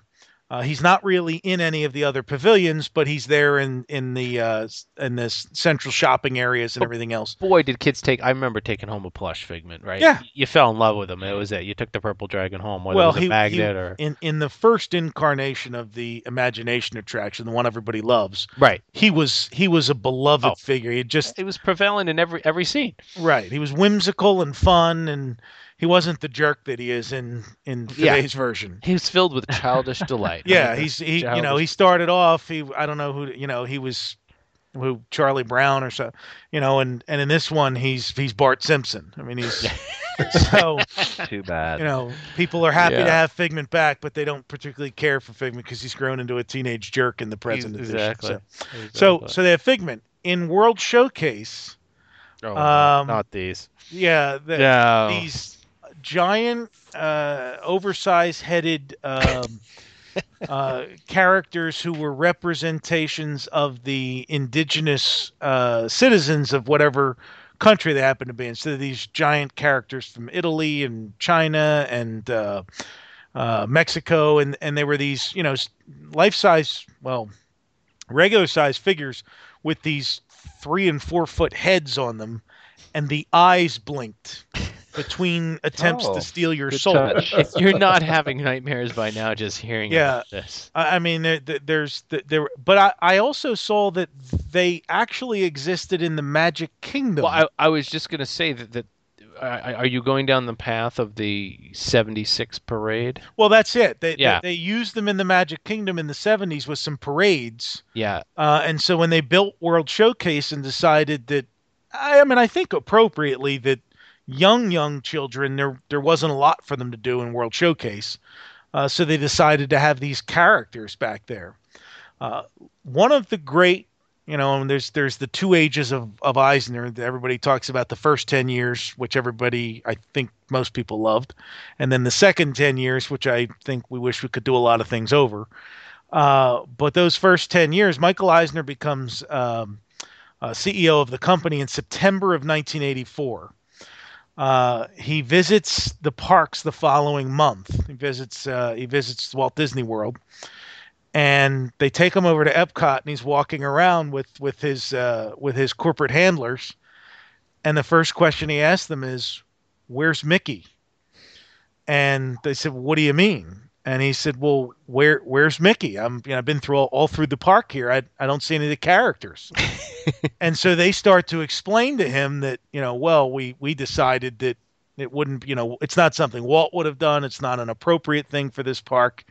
Uh, he's not really in any of the other pavilions, but he's there in in the uh, in this central shopping areas and everything else. Boy, did kids take! I remember taking home a plush Figment. Right? Yeah. You fell in love with him. It was it. You took the purple dragon home, whether well, it was a he, magnet he- or in in the first incarnation of the imagination attraction, the one everybody loves, right. he was he was a beloved Oh. figure. He just It was prevalent in every every scene. right. He was whimsical and fun, and he wasn't the jerk that he is in in Yeah. today's version. He was filled with childish delight. Yeah, right? he's he you know he started off he I don't know who you know he was who Charlie Brown or so you know and and in this one he's he's Bart Simpson. I mean he's so Too bad. you know people are happy to have Figment back, but they don't particularly care for Figment because he's grown into a teenage jerk in the present exactly. edition. So so so they have Figment in World Showcase. Oh, um, not these. Yeah, the, No. these giant, uh, oversized headed um, uh, characters who were representations of the indigenous uh, citizens of whatever country they happened to be in. So these giant characters from Italy and China and uh, uh, Mexico, and, and they were these, you know, life size, well, regular size figures with these three and four foot heads on them, and the eyes blinked between attempts Oh, to steal your soul. touch. If you're not having nightmares by now just hearing Yeah. about this. I I mean, there, there- there's there, but I, I also saw that they actually existed in the Magic Kingdom. Well, I, I was just going to say that, that uh, are you going down the path of the 76 parade? Well, that's it. They, Yeah. they they used them in the Magic Kingdom in the '70s with some parades, Yeah. uh, and so when they built World Showcase and decided that, I, I mean, I think appropriately that young young children there there wasn't a lot for them to do in World Showcase, uh, so they decided to have these characters back there. Uh, one of the great, you know, and there's there's the two ages of of Eisner. Everybody talks about the first ten years, which everybody I think most people loved, and then the second ten years, which I think we wish we could do a lot of things over. Uh, but those first ten years, Michael Eisner becomes um, uh, CEO of the company in September of 1984. Uh, he visits the parks the following month. He visits uh, he visits Walt Disney World, and they take him over to Epcot, and he's walking around with with his uh, with his corporate handlers. And the first question he asks them is, "Where's Mickey?" And they said, "What do you mean?" And he said, "Well, where where's Mickey? I'm you know I've been through all, all through the park here. I I don't see any of the characters." and so they start to explain to him that you know, well, we we decided that it wouldn't you know it's not something Walt would have done. It's not an appropriate thing for this park.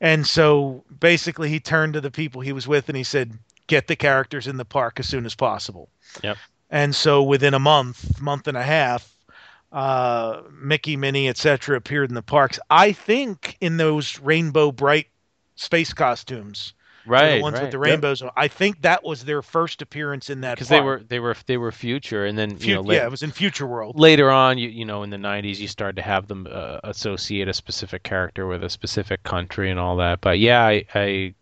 And so basically, he turned to the people he was with and he said, "Get the characters in the park as soon as possible." Yep. And so within a month, month and a half, uh, Mickey, Minnie, etc., appeared in the parks. I think in those rainbow bright space costumes Right, the ones right. with the rainbows. on. I think that was their first appearance in that because they were they were they were future, and then you know yeah, it was in Future World. later on, you you know in the '90s, you started to have them uh, associate a specific character with a specific country and all that. But yeah, I, I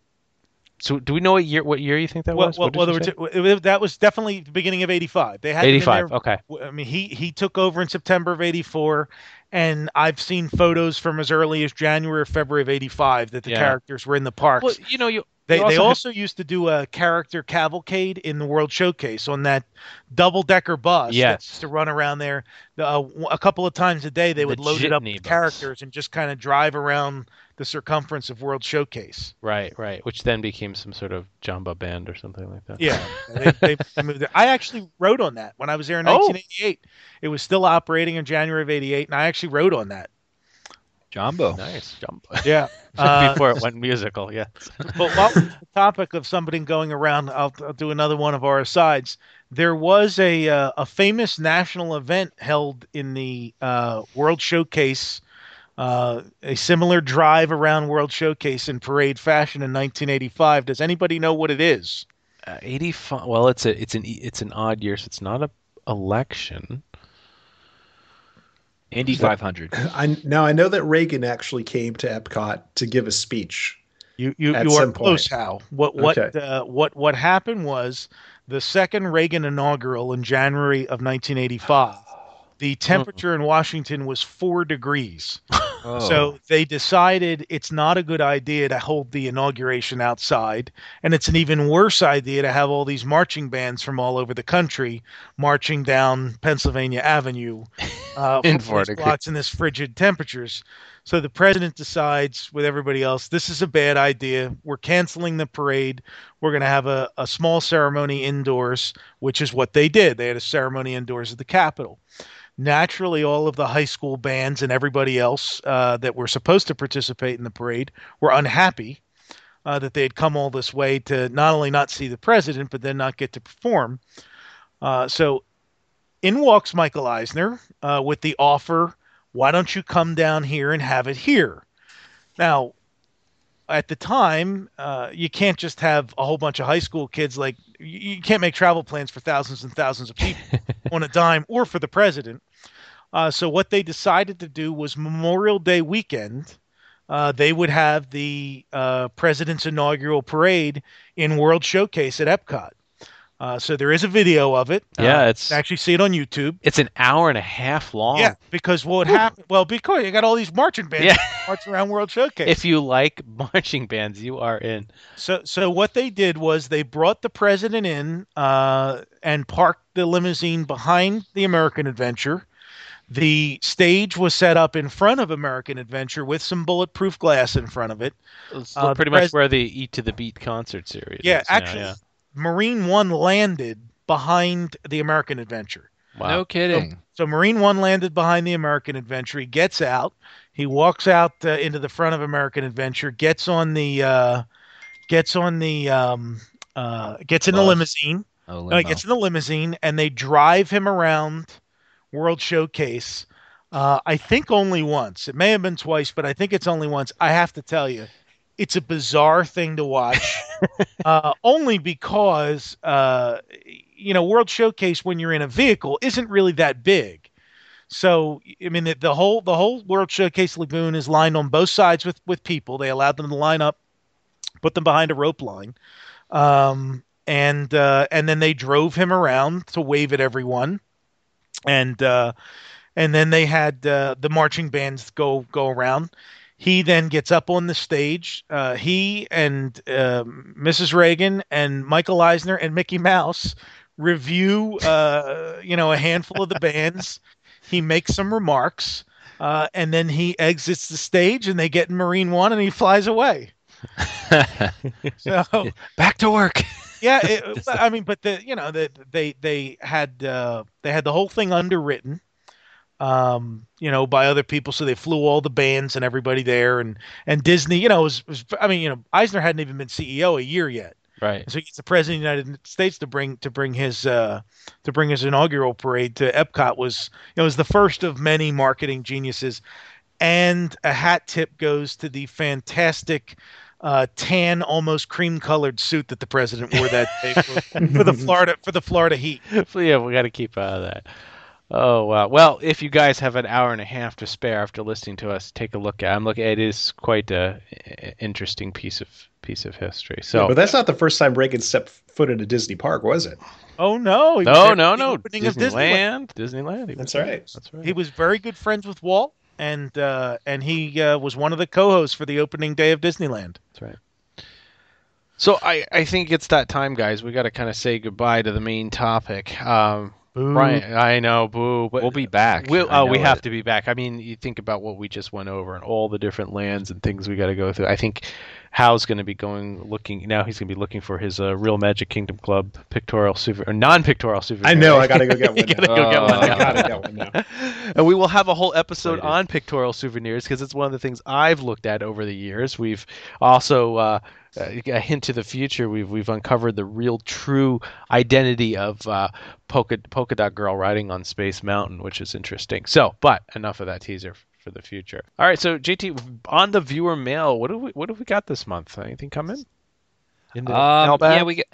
so do we know what year what year you think that Well, was? well, well you there were say? two- it that was definitely the beginning of '85. They had 85. Okay. I mean, he he took over in September of '84, and I've seen photos from as early as January or February of '85 that the Yeah. characters were in the parks. Well, you know you. They, you they also used to do a character cavalcade in the World Showcase on that double decker bus. that Yes. used to run around there uh, a couple of times a day. They The would load it up with bus. characters and just kind of drive around the circumference of World Showcase. Right, right. Which then became some sort of jamba band or something like that. Yeah, they, they moved it. I actually wrote on that when I was there in Oh. 1988. It was still operating in January of '88, and I actually wrote on that. Jumbo. Nice jamba. Yeah. Uh, Before it went musical, yes. but while we're on the topic of somebody going around, I'll, I'll do another one of our asides. There was a uh, a famous national event held in the uh, World Showcase, uh, a similar drive around World Showcase in parade fashion in 1985. Does anybody know what it is? Uh, 85. Well, it's a it's an e- it's an odd year, so it's not a election. Indy 500. I now I know that Reagan actually came to Epcot to give a speech. You you, At you are some point. close, Hal. What what Okay. uh, what what happened was the second Reagan inaugural in January of 1985. The temperature in Washington was four degrees. Oh. So they decided it's not a good idea to hold the inauguration outside, and it's an even worse idea to have all these marching bands from all over the country marching down Pennsylvania Avenue uh, In for degrees. in this frigid temperatures. So the president decides with everybody else, this is a bad idea. We're canceling the parade. We're going to have a, a small ceremony indoors, which is what they did. They had a ceremony indoors at the Capitol naturally all of the high school bands and everybody else uh, that were supposed to participate in the parade were unhappy uh, that they had come all this way to not only not see the president but then not get to perform uh, so in walks michael eisner uh, with the offer why don't you come down here and have it here now at the time uh, you can't just have a whole bunch of high school kids like you, you can't make travel plans for thousands and thousands of people on a dime or for the president. Uh, so what they decided to do was Memorial Day weekend. Uh, they would have the uh, president's inaugural parade in World Showcase at Epcot. Uh, so there is a video of it. Yeah, Uh, it's- actually see it on YouTube. It's an hour and a half long. Yeah, because what happened? Well, because you got all these marching bands Yeah. marching around World Showcase. If you like marching bands, you are in. So, so what they did was they brought the president in uh, and parked the limousine behind the American Adventure. The stage was set up in front of American Adventure with some bulletproof glass in front of it. It's Uh, pretty much pres- where the Eat to the Beat concert series. Yeah, is. actually, yeah. Marine One landed behind the American Adventure. Wow. No kidding. So Marine One landed behind the American Adventure. He gets out. He walks out uh, into the front of American Adventure. Gets on the uh, gets on the um, uh, gets in the limousine. Oh, No, he gets in the limousine and they drive him around World Showcase. Uh, I think only once. It may have been twice, but I think it's only once. I have to tell you, it's a bizarre thing to watch. uh, only because uh, you know World Showcase when you're in a vehicle isn't really that big. So I mean the, the whole the whole World Showcase lagoon is lined on both sides with with people. They allowed them to line up, put them behind a rope line, um, and uh, and then they drove him around to wave at everyone, and uh, and then they had uh, the marching bands go go around. He then gets up on the stage. Uh, he and uh, Mrs. Reagan and Michael Eisner and Mickey Mouse review, uh, you know, a handful of the bands. He makes some remarks, uh, and then he exits the stage, and they get in Marine One, and he flies away. So Back to work. yeah, it, I mean, but the you know the, they they had uh, they had the whole thing underwritten, um, you know, by other people. So they flew all the bands and everybody there, and and Disney, you know, was, was I mean, you know, Eisner hadn't even been CEO a year yet. Right. So he gets the president of the United States to bring to bring his uh, to bring his inaugural parade to Epcot was it was the first of many marketing geniuses, and a hat tip goes to the fantastic uh, tan, almost cream-colored suit that the president wore that day for, for the Florida for the Florida Heat. So yeah, we got to keep out of that. Oh wow! Well, if you guys have an hour and a half to spare after listening to us, take a look at. I'm looking. It is quite a a- interesting piece of piece of history. So, but that's not the first time Reagan stepped foot into Disney Park, was it? Oh no! he no, no, no. opening of Disneyland. Disneyland, Disneyland. He That's was- right. That's right. He was very good friends with Walt, and uh, and he uh, was one of the co-hosts for the opening day of Disneyland. That's right. So I, I think it's that time, guys. We got to kind of say goodbye to the main topic. Um, Brian, I know, boo, but We'll be back. We'll, oh, we know have it. to be back. I mean, you think about what we just went over and all the different lands and things we got to go through. I think Hal's going to be going looking now. He's going to be looking for his uh, Real Magic Kingdom Club pictorial souvenir, or non-pictorial souvenir. I know. I gotta go get one. Gotta now. go get one I gotta get one now. and we will have a whole episode Excited. on pictorial souvenirs because it's one of the things I've looked at over the years. We've also uh, a hint to the future. We've we've uncovered the real true identity of uh, polka polka dot girl riding on Space Mountain, which is interesting. So, but enough of that teaser for the future. All right, so JT on the viewer mail, what do we what have we got this month? Anything coming? In the Um, yeah, we got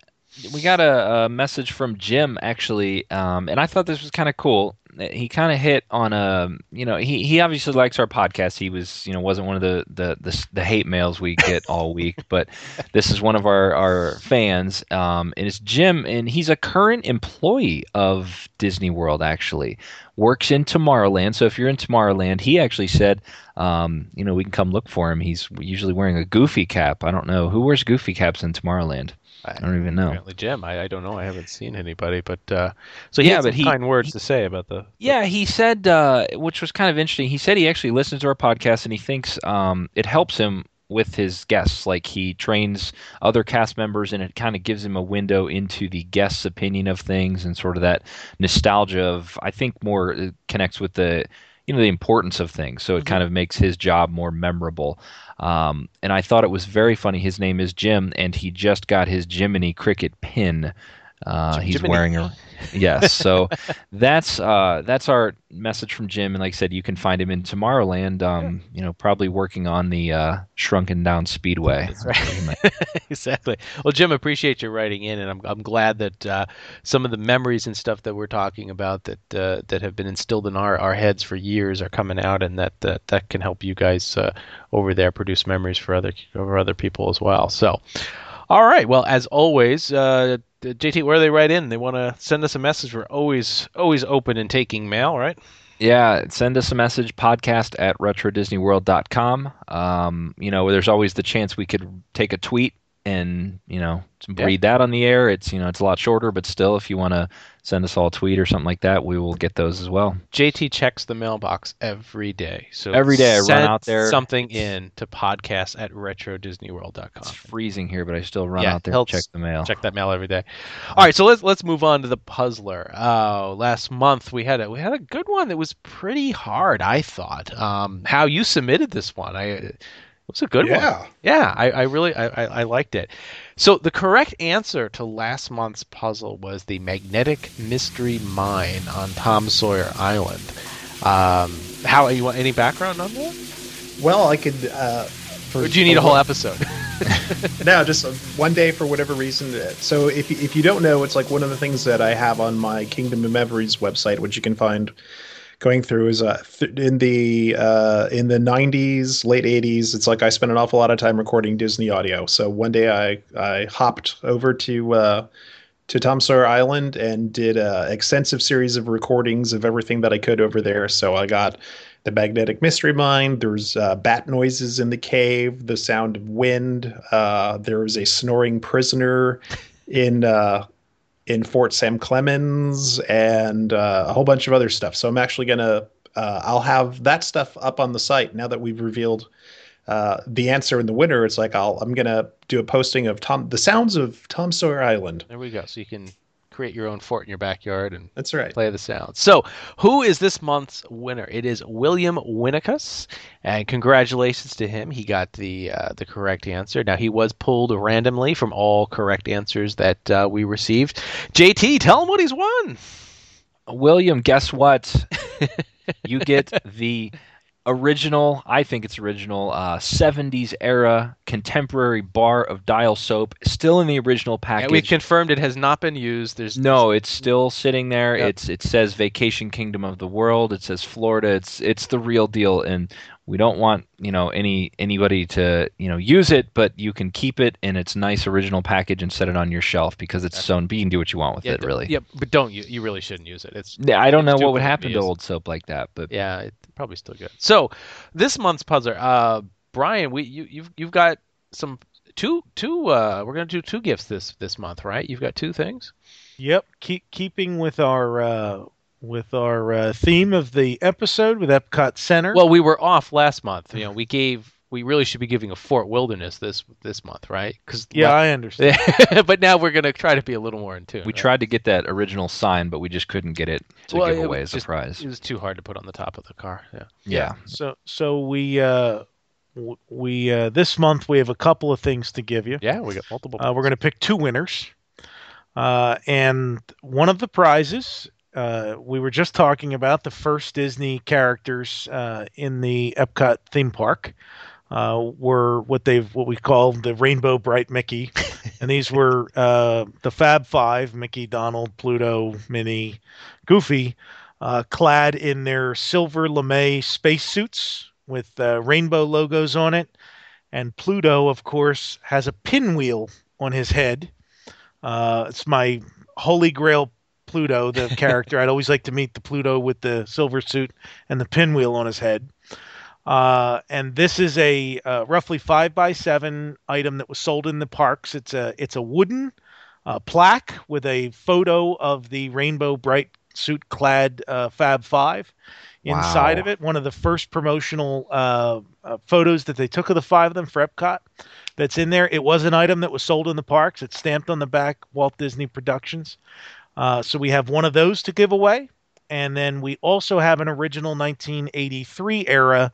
we got a, a message from Jim actually, um, and I thought this was kind of cool. He kind of hit on a, you know, he, he obviously likes our podcast. He was, you know, wasn't one of the the the, the hate mails we get all week, but this is one of our our fans, um, and it's Jim, and he's a current employee of Disney World actually, works in Tomorrowland. So if you're in Tomorrowland, he actually said, um, you know, we can come look for him. He's usually wearing a Goofy cap. I don't know who wears Goofy caps in Tomorrowland. I don't even know. Apparently, Jim. I, I don't know. I haven't seen anybody, but uh, so he Yeah, but he- kind words to say about the. Yeah, he said, uh, which was kind of interesting. He said he actually listens to our podcast and he thinks um, it helps him with his guests. Like he trains other cast members and it kind of gives him a window into the guest's opinion of things and sort of that nostalgia of, I think, more uh, connects with the. You know the importance of things, so it kind of makes his job more memorable. Um, and I thought it was very funny. His name is Jim, and he just got his Jiminy Cricket pin. Uh, he's Jiminy. wearing a yes. So that's uh, that's our message from Jim, and like I said, you can find him in Tomorrowland. Um, You know, probably working on the uh, shrunken down Speedway. Right. exactly. Well, Jim, appreciate you writing in, and I'm I'm glad that uh, some of the memories and stuff that we're talking about that uh, that have been instilled in our, our heads for years are coming out, and that that, that can help you guys uh, over there produce memories for other for other people as well. So, all right. Well, as always. Uh, JT, where they write in? They want to send us a message. We're always always open and taking mail, right? Yeah, send us a message podcast at retrodisneyworld.com. Um, you know, there's always the chance we could take a tweet and, you know, Yeah. read that on the air. It's, you know, it's a lot shorter, but still, if you want to send us all a tweet or something like that, we will get those as well. JT checks the mailbox every day. So Every day I run out there. something in to podcast at retrodisneyworld.com. It's freezing here, but I still run Yeah, out there check the mail. Check that mail every day. All right, so let's let's move on to the puzzler. Uh, last month we had a we had a good one that was pretty hard. I thought. Um, Hal you submitted this one? I was a good one. Yeah. Yeah, I, I really I, I, I liked it. So the correct answer to last month's puzzle was the magnetic mystery mine on Tom Sawyer Island. Um, Hal you want any background on that? Well, I could. Uh, for, Or do you need for a whole one- episode? no, just uh, one day for whatever reason. So if if you don't know, it's like one of the things that I have on my Kingdom of Memories website, which you can find going through is uh, th- in the uh, in the 90s, late 80s. It's like I spent an awful lot of time recording Disney audio. So one day I I hopped over to. Uh, to Tom Sawyer Island and did an extensive series of recordings of everything that I could over there. So I got the magnetic mystery mine. There's uh, bat noises in the cave, the sound of wind. Uh, there was a snoring prisoner in uh, in Fort Sam Clemens, and uh, a whole bunch of other stuff. So I'm actually gonna uh, I'll have that stuff up on the site now that we've revealed uh, the answer in the winner. It's like I'll I'm gonna do a posting of Tom the sounds of Tom Sawyer Island. there we go. So you can create your own fort in your backyard and That's right. play the sounds. So, who is this month's winner? It is William Winnicus, and congratulations to him. He got the uh, the correct answer. Now he was pulled randomly from all correct answers that uh, we received. JT, tell him what he's won. William, guess what? you get the original. I think it's original. Uh, 70s era contemporary bar of dial soap, still in the original package. we confirmed it has not been used. There's no, it's still sitting there. Yep. It's it says Vacation Kingdom of the World. It says Florida. It's it's the real deal, and we don't want you know any anybody to you know use it, but you can keep it in its nice original package and set it on your shelf because it's sewn. But you can do what you want with yeah, it, really. Yeah, but don't you? You really shouldn't use it. It's Yeah, I don't know what would happen to old soap like that, but yeah, it's probably still good. So this month's puzzler, uh, Brian, we you you've you've got some two two. Uh, we're gonna do two gifts this this month, right? You've got two things. Yep, keep keeping with our uh, with our uh, theme of the episode with Epcot Center. Well, we were off last month. You know, we gave. We really should be giving a Fort Wilderness this this month, right? Because yeah, I understand. but now we're gonna try to be a little more in tune. we right? tried to get that original sign, but we just couldn't get it to Well, give it away was as a just- prize. It was too hard to put on the top of the car. Yeah. Yeah. So so we uh, we uh, this month we have a couple of things to give you. Yeah, we got multiple. Uh, we're going to pick two winners, uh, and one of the prizes uh, we were just talking about the first Disney characters uh, in the Epcot theme park uh, were what they've what we call the Rainbow Bright Mickey, and these were uh, the Fab Five: Mickey, Donald, Pluto, Minnie, Goofy, uh, clad in their silver lame spacesuits with uh, rainbow logos on it. And Pluto, of course, has a pinwheel on his head. Uh, it's my holy grail Pluto, the character. I'd always like to meet the Pluto with the silver suit and the pinwheel on his head. Uh, and this is a uh, roughly five by seven item that was sold in the parks. It's a it's a wooden uh, plaque with a photo of the rainbow bright suit clad uh, Fab Five inside Wow. of it. One of the first promotional uh, uh, photos that they took of the five of them for Epcot. That's in there. It was an item that was sold in the parks. It's stamped on the back, Walt Disney Productions. Uh, so we have one of those to give away, and then we also have an original 1983 era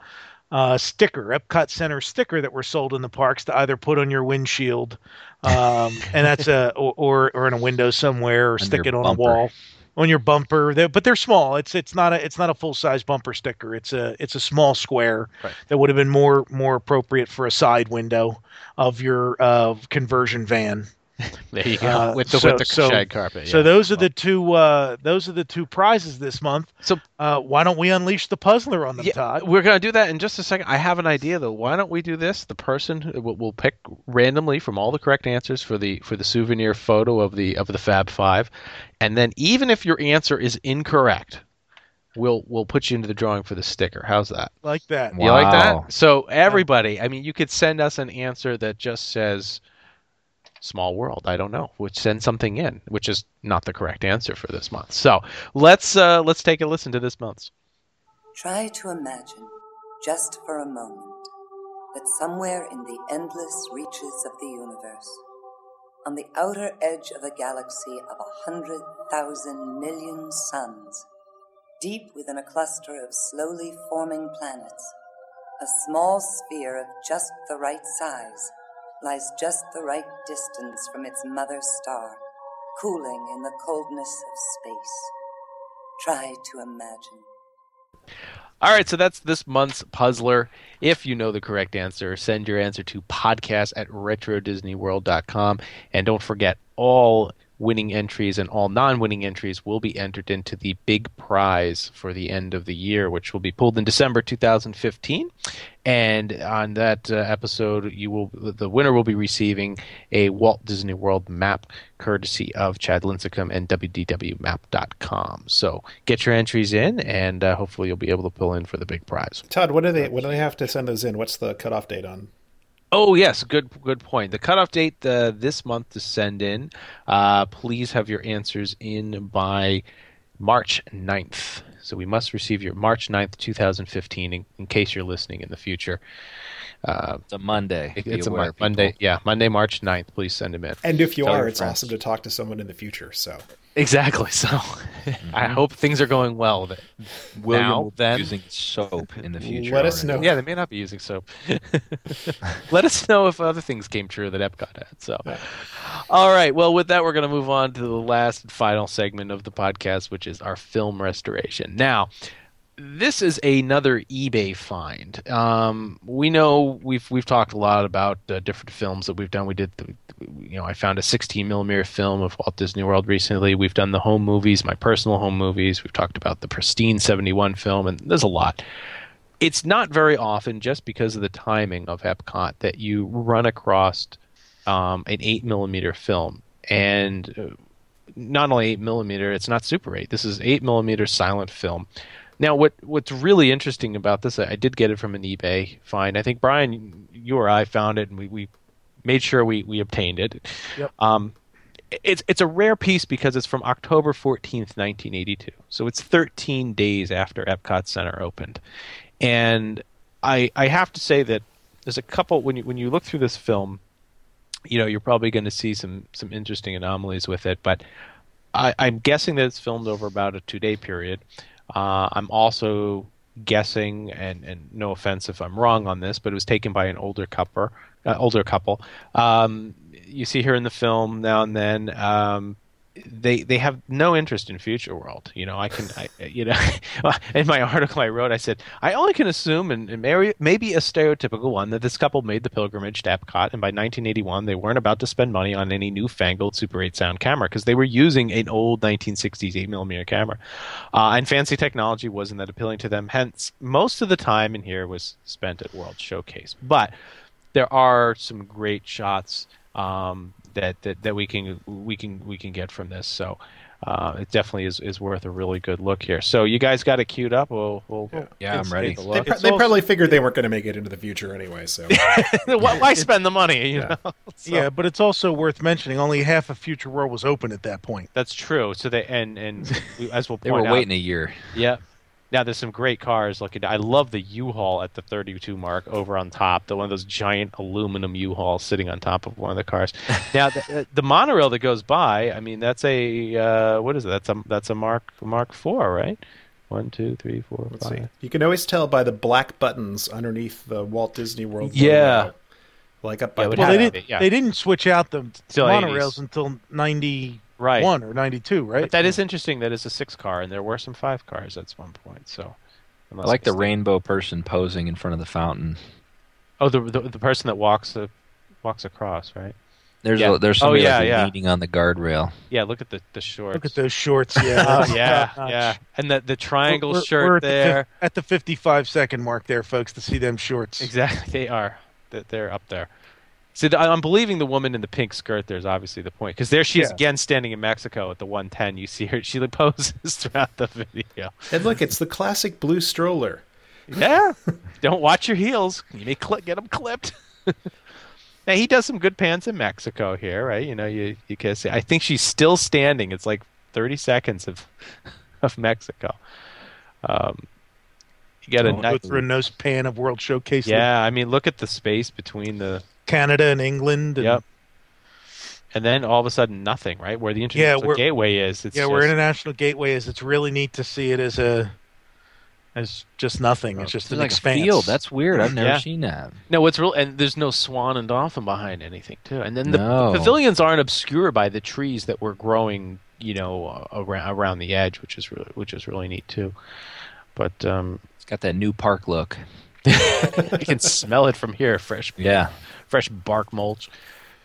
uh, sticker, Epcot Center sticker that were sold in the parks to either put on your windshield, um, and that's a or, or in a window somewhere, or On stick it on bumper. a wall, on your bumper. They're, but they're small. It's it's not a it's not a full size bumper sticker. It's a it's a small square Right. that would have been more more appropriate for a side window of your uh, conversion van. There you go. Uh, with the so- with the so- shag carpet. So those are the two uh, those are the two prizes this month. So- uh, why don't we unleash the puzzler on them, Yeah, Todd? we're gonna do that in just a second. I have an idea though. Why don't we do this? The person we'll, we'll pick randomly from all the correct answers for the for the souvenir photo of the of the Fab Five, and then even if your answer is incorrect, we'll we'll put you into the drawing for the sticker. How's that? Like that. Wow. You like that? So everybody, I mean, you could send us an answer that just says "small world." I don't know, which send something in, which is not the correct answer for this month. So let's uh, let's take a listen to this month's. Try to imagine, just for a moment, that somewhere in the endless reaches of the universe, on the outer edge of a galaxy of a hundred thousand million suns, deep within a cluster of slowly forming planets, a small sphere of just the right size lies just the right distance from its mother star, cooling in the coldness of space. Try to imagine. All right, so that's this month's puzzler. If you know the correct answer, send your answer to podcast at retrodisneyworld.com. And don't forget, all winning entries and all non winning entries will be entered into the big prize for the end of the year, which will be pulled in December 2015. And on that uh, episode, you will the winner will be receiving a Walt Disney World map courtesy of Chad Lincecum and WDWMap.com. So get your entries in, and uh, hopefully you'll be able to pull in for the big prize. Todd, what do they What do they have to send those in? What's the cutoff date on? Oh yes, good good point. The cutoff date uh, this month to send in. Uh, please have your answers in by March 9th. So we must receive your March 9th, 2015, in, in case you're listening in the future. Uh, It's a Monday. it- Be it's a aware, Mon- people. Monday. Yeah, Monday, March 9th. Please send them in. And if you Tell are, it's friends. awesome to talk to someone in the future. So Exactly. So I mm-hmm. hope things are going well with it. William Now, will be then- using soap in the future. Let us already. know. Yeah, they may not be using soap. Let us know if other things came true that Epcot had. So, all right. Well, with that, we're going to move on to the last and final segment of the podcast, which is our film restoration. Now, this is another eBay find. Um, we know we've we've talked a lot about uh, different films that we've done. We did, the, you know, I found a 16 millimeter film of Walt Disney World recently. We've done the home movies, my personal home movies. We've talked about the pristine 71 film, and there's a lot. It's not very often, just because of the timing of Epcot, that you run across um, an 8 millimeter film, and uh, not only 8 millimeter, it's not Super 8. This is 8 millimeter silent film. Now, what what's really interesting about this, I did get it from an eBay find. I think Brian, you or I found it, and we, we made sure we, we obtained it. Yep. Um, it's it's a rare piece because it's from October fourteenth, nineteen eighty two. So it's thirteen days after Epcot Center opened, and I I have to say that there's a couple when you when you look through this film, you know you're probably going to see some some interesting anomalies with it, but I, I'm guessing that it's filmed over about a two day period. Uh, I'm also guessing, and, and no offense if I'm wrong on this, but it was taken by an older couple. Uh, older couple. Um, you see here in the film now and then. Um, they they have no interest in future world. You know i can I, you know in my article i wrote i said i only can assume and, and maybe, maybe a stereotypical one that this couple made the pilgrimage to epcot and by 1981 they weren't about to spend money on any newfangled super 8 sound camera because they were using an old 1960s 8 millimeter camera. Uh, and fancy technology wasn't that appealing to them. Hence most of the time in here was spent at world showcase. But there are some great shots um, that, that that we can we can we can get from this. So uh, it definitely is, is worth a really good look here. So you guys got it queued up. We'll, we'll Yeah. Yeah, I'm ready. take a They, look. they probably figured they weren't going to make it into the future anyway. So why, why spend the money? You Yeah. know. So- yeah, but it's also worth mentioning only half of Future World was open at that point. that's true. So they and and as we'll They were out, waiting a year. Yeah. Now there's some great cars looking. I love the U-Haul at the 32 mark over on top. The one of those giant aluminum U-Hauls sitting on top of one of the cars. Now the, the monorail that goes by. I mean, that's a uh, what is it? That's a that's a Mark Mark Four, right? One, two, three, four, let's five. see. You can always tell by the black buttons underneath the Walt Disney World. Yeah. logo. like up by Yeah, the Well, they didn't. yeah. They didn't switch out the Till monorails 80s. until ninety Right. one or ninety two, right? But that is interesting. That is a six car, and there were some five cars at one point. So. I unless like the mistaken. rainbow person posing in front of the fountain. Oh, the, the the person that walks the walks across, right? There's Yeah. a, there's Oh, somebody yeah, like yeah. leaning on the guardrail. Yeah, look at the the shorts. Look at those shorts. Yeah, Oh, yeah, yeah, and the the triangle We're- shirt we're at the there. fif- at the fifty-five second mark there, folks, to see them shorts. Exactly, they are. They're- They're up there. See, the, I'm believing the woman in the pink skirt. There's obviously the point because there she is Yeah. again standing in Mexico at the 110. You see her; she poses throughout the video. And look, it's the classic blue stroller. Yeah, don't watch your heels. You may cli get them clipped. now he does some good pants in Mexico here, right? You know, you you can see. I think she's still standing. It's like 30 seconds of of Mexico. Um, you got a Go nice, through a nose pan of World Showcase. yeah. I mean, look at the space between the Canada and England. And, Yep. And then all of a sudden, nothing, right? Where the international we're- gateway is. It's yeah, just, where International Gateway is. It's really neat to see it as a as just nothing. It's just It's an like expanse. a field. That's weird. I've never Yeah. seen that. No, what's real, and there's no swan and dolphin behind anything too. And then the, No. the pavilions aren't obscured by the trees that were growing, you know, around around the edge, which is really which is really neat too. But um, It's got that new park look. I can smell it from here, fresh Yeah. Fresh bark mulch.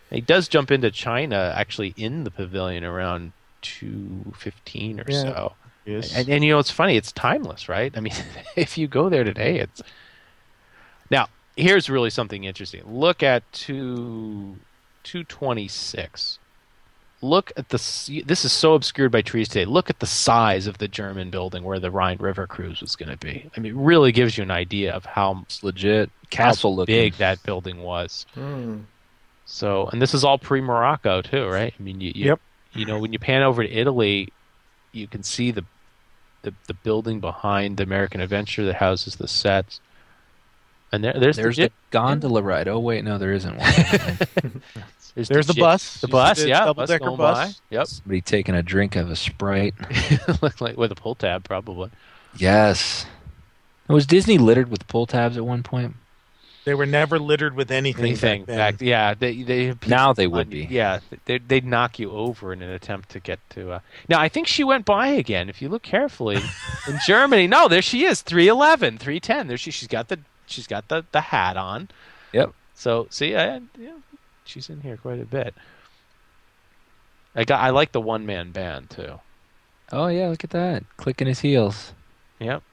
He does jump into China actually in the pavilion around two fifteen or Yeah. so. Yes. And, and you know it's funny, it's timeless, right? I mean, if you go there today, it's now here's really something interesting. Look at two two twenty six. Look at the this is so obscured by trees today. Look at the size of the German building where the Rhine River cruise was going to be. I mean, it really gives you an idea of how It's legit. Castle how looking. big that building was. Hmm. So, and this is all pre Morocco too, right? I mean, you, you Yep. you know when you pan over to Italy, you can see the the, the building behind the American Adventure that houses the sets. And there, there's There's the, the gondola ride. Oh wait, no, there isn't one. there's, There's the jet- bus. the bus, the yeah, double-decker going bus? by. Yep, Somebody taking a drink of a Sprite. look like with a pull tab probably. Yes. Was Disney littered with pull tabs at one point? They were never littered with anything. anything back then. back. Yeah, they they Now they would be. Yeah, they, they'd knock you over in an attempt to get to. Uh... Now I think she went by again. If you look carefully, in Germany. No, there she is, 311, 310. There she she's got the she's got the the hat on. Yep. So see, I, yeah, she's in here quite a bit. I got I like the one man band too. Oh yeah, look at that. Clicking his heels. Yep.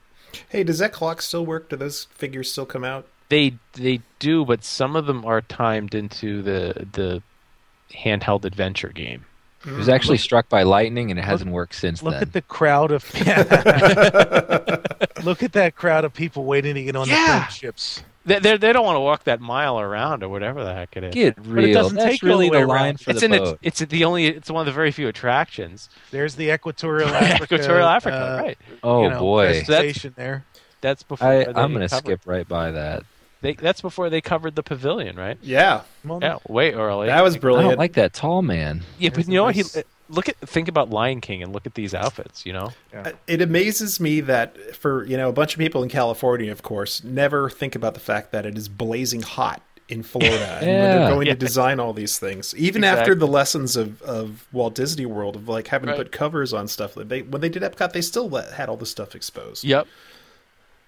Hey, does that clock still work? Do those figures still come out? They they do, but some of them are timed into the the handheld adventure game. It was actually struck by lightning, and it hasn't worked since then. Look then. at the crowd of. Look at that crowd of people waiting to get on Yeah. the cruise ships. They they they don't want to walk that mile around or whatever the heck it is. Get real! it doesn't That's take all really the way the line around. for it's the in boat. it's the only it's one of the very few attractions. There's the Equatorial Africa. Equatorial Africa, uh, right? oh you know, boy, Station there. That's before I, they I'm gonna skip right by that. They, that's before they covered the pavilion, right? Yeah, Well, Yeah, way early. that was I brilliant. don't like that tall man. yeah, but There's you know a what? He nice- uh, look at think about Lion King and look at these outfits. You know, Uh, It amazes me that for you know a bunch of people in California, of course, never think about the fact that it is blazing hot in Florida, and when they're going Yeah. to design all these things, even Exactly. after the lessons of, of Walt Disney World of like having Right. to put covers on stuff. They when they did Epcot, they still let, had all the stuff exposed. Yep.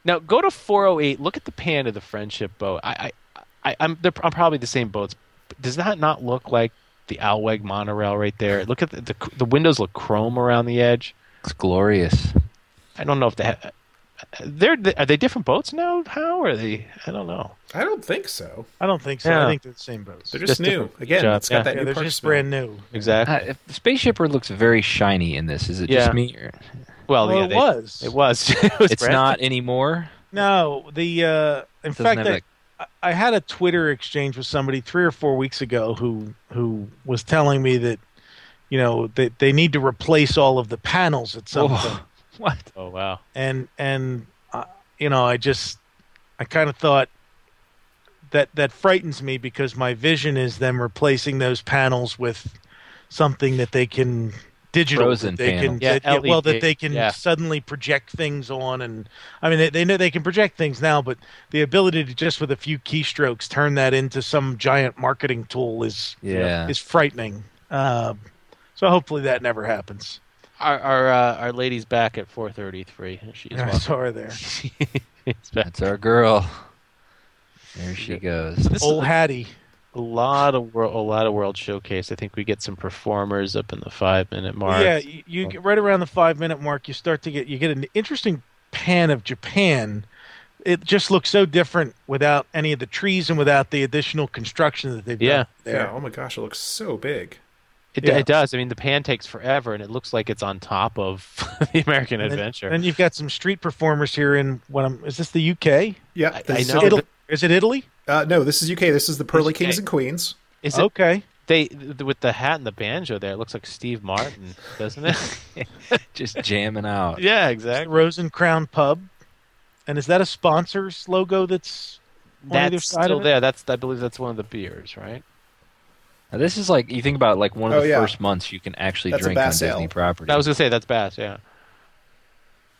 Now go to 408. Look at the pan of the Friendship boat. I, I, I I'm they're I'm probably the same boats. Does that not look like the Alweg monorail right there? Look at the the, the windows look chrome around the edge. It's glorious. I don't know if they ha- they're are they different boats now? How are they? I don't know. I don't think so. I don't think so. Yeah. I think they're the same boats. They're just, Just new. Again, job, it's got yeah. that yeah, new they're just smell. brand new. Exactly. Uh, if the Spaceship Earth looks very shiny in this. Is it Yeah. just me? Or... well, Well, yeah, it they- was. It was. it was It's brand- not anymore. No, the uh, in Doesn't fact, have I, I had a Twitter exchange with somebody three or four weeks ago who who was telling me that you know they they need to replace all of the panels at some Oh. point, What? Oh wow. and and uh, you know I just I kind of thought that that frightens me because my vision is them replacing those panels with something that they can digital Frozen that they panels. can Yeah, that- yeah, well that they can yeah. suddenly project things on and I mean they, they know they can project things now but the ability to just with a few keystrokes turn that into some giant marketing tool is Yeah. is frightening um, so hopefully that never happens Our our uh, our lady's back at 4:33. She's I saw her there back. That's our girl. There she goes. This old is Hattie a lot of world, a lot of world showcase. I think we get some performers up in the five minute mark. Yeah, you, you get right around the five minute mark, you start to get you get an interesting pan of Japan. It just looks so different without any of the trees and without the additional construction that they've Yeah. done there. Yeah. Oh my gosh, it looks so big. It, Yeah. it does. I mean, the pan takes forever, and it looks like it's on top of the American And then- Adventure. And you've got some street performers here in what I'm, is this the UK? Yeah. I- I know. Italy? Is it Italy? Uh, no, this is UK. This is the Pearly Kings and Queens. Is it Okay. they with the hat and the banjo there? It looks like Steve Martin, doesn't it? Just jamming out. yeah, The exactly. Rose and Crown Pub. And is that a sponsor's logo that's on either That's side still of it? there. That's I believe that's one of the beers, right? Now, this is like you think about like one of Oh, the yeah. first months you can actually That's drink on Bass Ale. Disney property. I was gonna say that's Bass, yeah.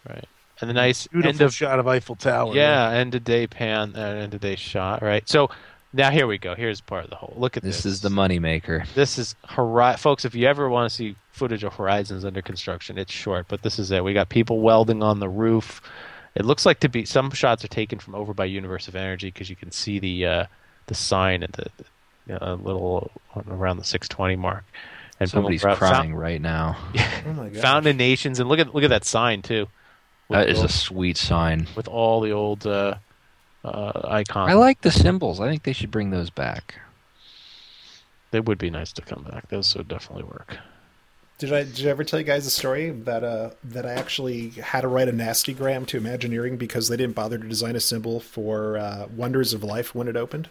Right, and the nice Beautiful end of shot of Eiffel Tower. yeah end of day pan, uh, end of day shot, right? So now here we go. Here's part of the whole. Look at this. this is the money maker. This is Hori- folks. If you ever want to see footage of Horizons under construction, it's short, but this is it. We got people welding on the roof. It looks like to be some shots are taken from over by Universe of Energy because you can see the uh, the sign at the, the uh, little around the 620 mark. And Somebody's people- crying right now. Oh my god. Fountain of Nations, and look at look at that sign too. With, That is all, a sweet sign. with all the old uh, uh, icons. I like the symbols. I think they should bring those back. They would be nice to come back. Those would definitely work. Did I did I ever tell you guys a story that uh that I actually had to write a nasty gram to Imagineering because they didn't bother to design a symbol for uh, Wonders of Life when it opened?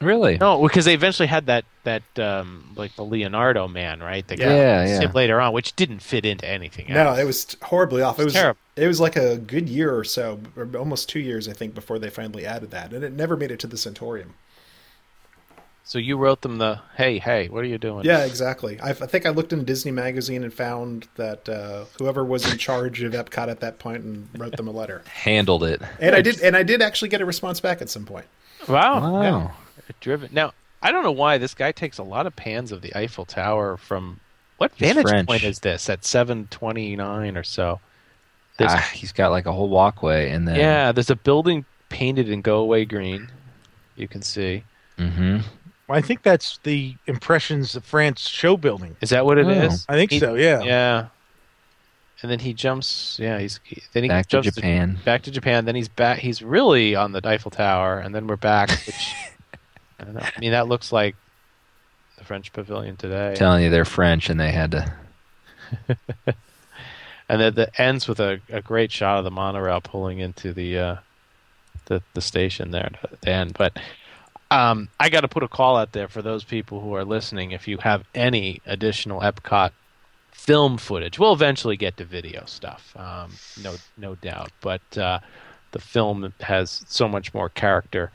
Really? No, because they eventually had that that um, like the Leonardo man, right? That got Yeah, yeah. later on, which didn't fit into anything. No, it was horribly off. It It's was terrible. It was like a good year or so, or almost two years, I think, before they finally added that, and it never made it to the Centorium. So you wrote them the hey hey, what are you doing? Yeah, exactly. I, I think I looked in Disney Magazine and found that uh, whoever was in charge of Epcot at that point and wrote them a letter. Handled it. And I did, and I did actually get a response back at some point. Wow. Wow. Yeah. Driven. Now, I don't know why this guy takes a lot of pans of the Eiffel Tower from what He's vantage French. point is this at 729 or so? There's, Ah, he's got like a whole walkway, and then yeah, there's a building painted in go away green. You can see. hmm I think that's the Impressions of France show building. Is that what it is? I think He- so. Yeah. Yeah. And then he jumps. Yeah, he's he, then he back to jumps Japan. back to Japan. Then he's back. He's really on the Eiffel Tower, and then we're back. Which I don't know. I mean, that looks like the French Pavilion today. telling you they're French, and they had to. and that ends with a, a great shot of the monorail pulling into the uh, the the station there at the end. But um, I got to put a call out there for those people who are listening. If you have any additional Epcot film footage, we'll eventually get to video stuff, um, no no doubt. But uh, the film has so much more character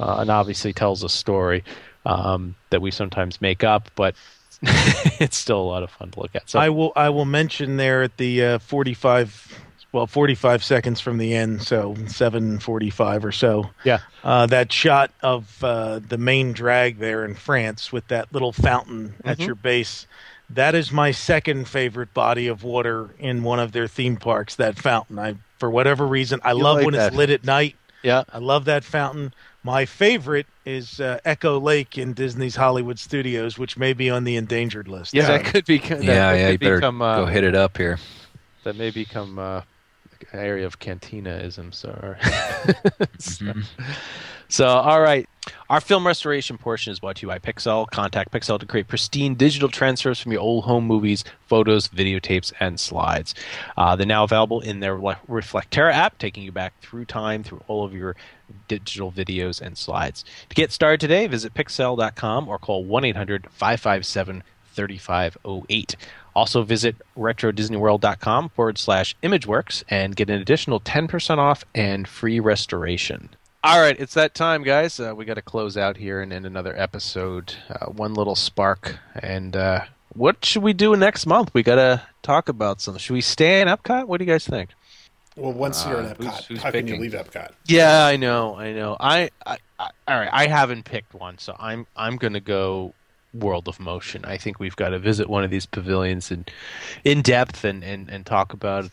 uh, and obviously tells a story um, that we sometimes make up, but. it's still a lot of fun to look at. So I will. I will mention there at the uh, forty-five. Well, forty-five seconds from the end, so seven forty-five or so. Yeah. Uh, that shot of uh, the main drag there in France with that little fountain at Mhm. your base. That is my second favorite body of water in one of their theme parks. That fountain. I, for whatever reason, I You love like when that. it's lit at night. yeah, I love that fountain. My favorite is uh, Echo Lake in Disney's Hollywood Studios, which may be on the endangered list. Yeah, that could be. That, yeah, that yeah. could You better become, uh, go hit it up here. That may become uh, an area of cantinaism. So, so, so, all right. Our film restoration portion is brought to you by Pixel. Contact Pixel to create pristine digital transfers from your old home movies, photos, videotapes, and slides. Uh, they're now available in their Le- Reflectera app, taking you back through time through all of your digital videos and slides. To get started today, visit pixel.com or call 1 800 557 3508. Also visit retrodisneyworld.com forward slash imageworks and get an additional 10% off and free restoration. All right, it's that time, guys. Uh, we got to close out here and end another episode. Uh, one little spark. And uh, what should we do next month? We got to talk about something. Should we stay in Epcot? What do you guys think? Well, once you're in Uh, Epcot, who's- who's how can you leave Epcot? Yeah, I know, I know. I, I, I all right. I haven't picked one, so I'm I'm gonna go World of Motion. I think we've got to visit one of these pavilions in in depth and and, and talk about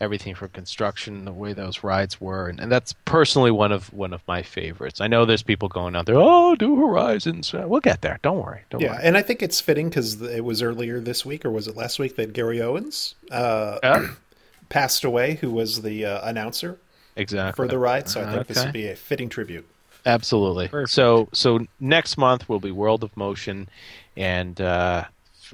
everything from construction, the way those rides were, and, and that's personally one of one of my favorites. I know there's people going out there. Oh, do Horizons. Uh, We'll get there. Don't worry. Don't Yeah, worry. and I think it's fitting because it was earlier this week, or was it last week, that Gary Owens uh, Yeah, passed away, who was the uh, announcer exactly. for the ride. So I think this Okay. would be a fitting tribute. Absolutely. So so next month will be World of Motion, and uh,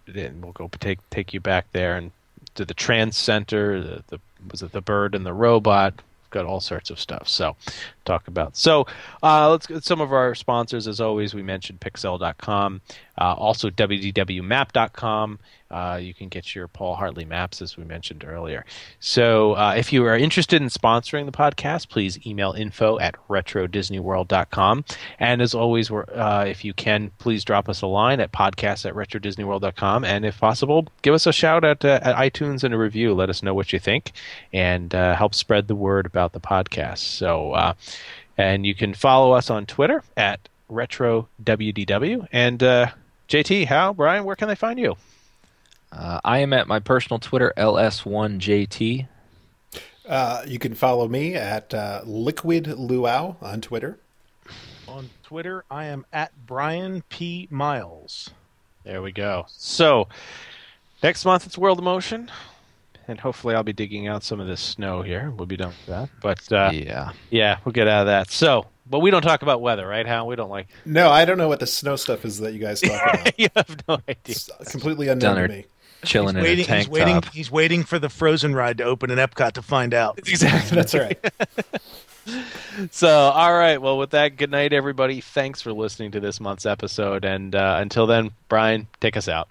then we'll go take take you back there and to the TransCenter. The, the was it the bird and the robot? Got all sorts of stuff. So talk about. So uh, let's get some of our sponsors. As always, we mentioned Pixel.com, uh, also WDWMap.com. Uh, you can get your Paul Hartley maps, as we mentioned earlier. So, uh, if you are interested in sponsoring the podcast, please email info at retrodisneyworld.com. And as always, uh, if you can, please drop us a line at podcast at retrodisneyworld.com. And if possible, give us a shout out uh, at iTunes and a review. Let us know what you think and uh, help spread the word about the podcast. So, and you can follow us on Twitter at RetroWDW. And uh, JT, Hal, Brian, where can they find you? Uh, I am at my personal Twitter, ls1jt. Uh, you can follow me at uh, Liquid Luau on Twitter. On Twitter, I am at Brian P Miles. There we go. So next month it's World of Motion, and hopefully I'll be digging out some of this snow here. We'll be done with that. But uh, yeah. yeah, we'll get out of that. So, but we don't talk about weather, right? Hal? We don't like. No, I don't know what the snow stuff is that you guys talk about. you have no idea. It's completely unknown Down to me. Chilling he's in waiting. a tank he's waiting. top. He's waiting for the Frozen ride to open in Epcot to find out. Exactly. That's right. So, all right. Well, with that, good night, everybody. Thanks for listening to this month's episode. And uh, until then, Brian, take us out.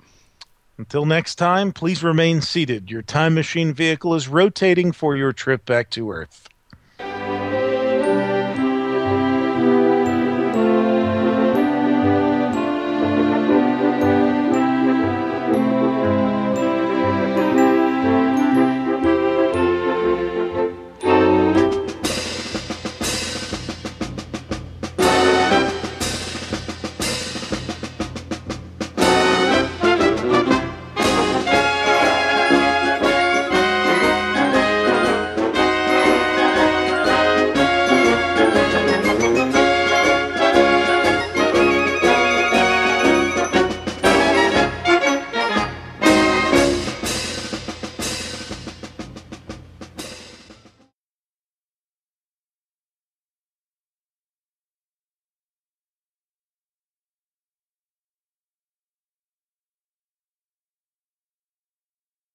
Until next time, please remain seated. Your time machine vehicle is rotating for your trip back to Earth.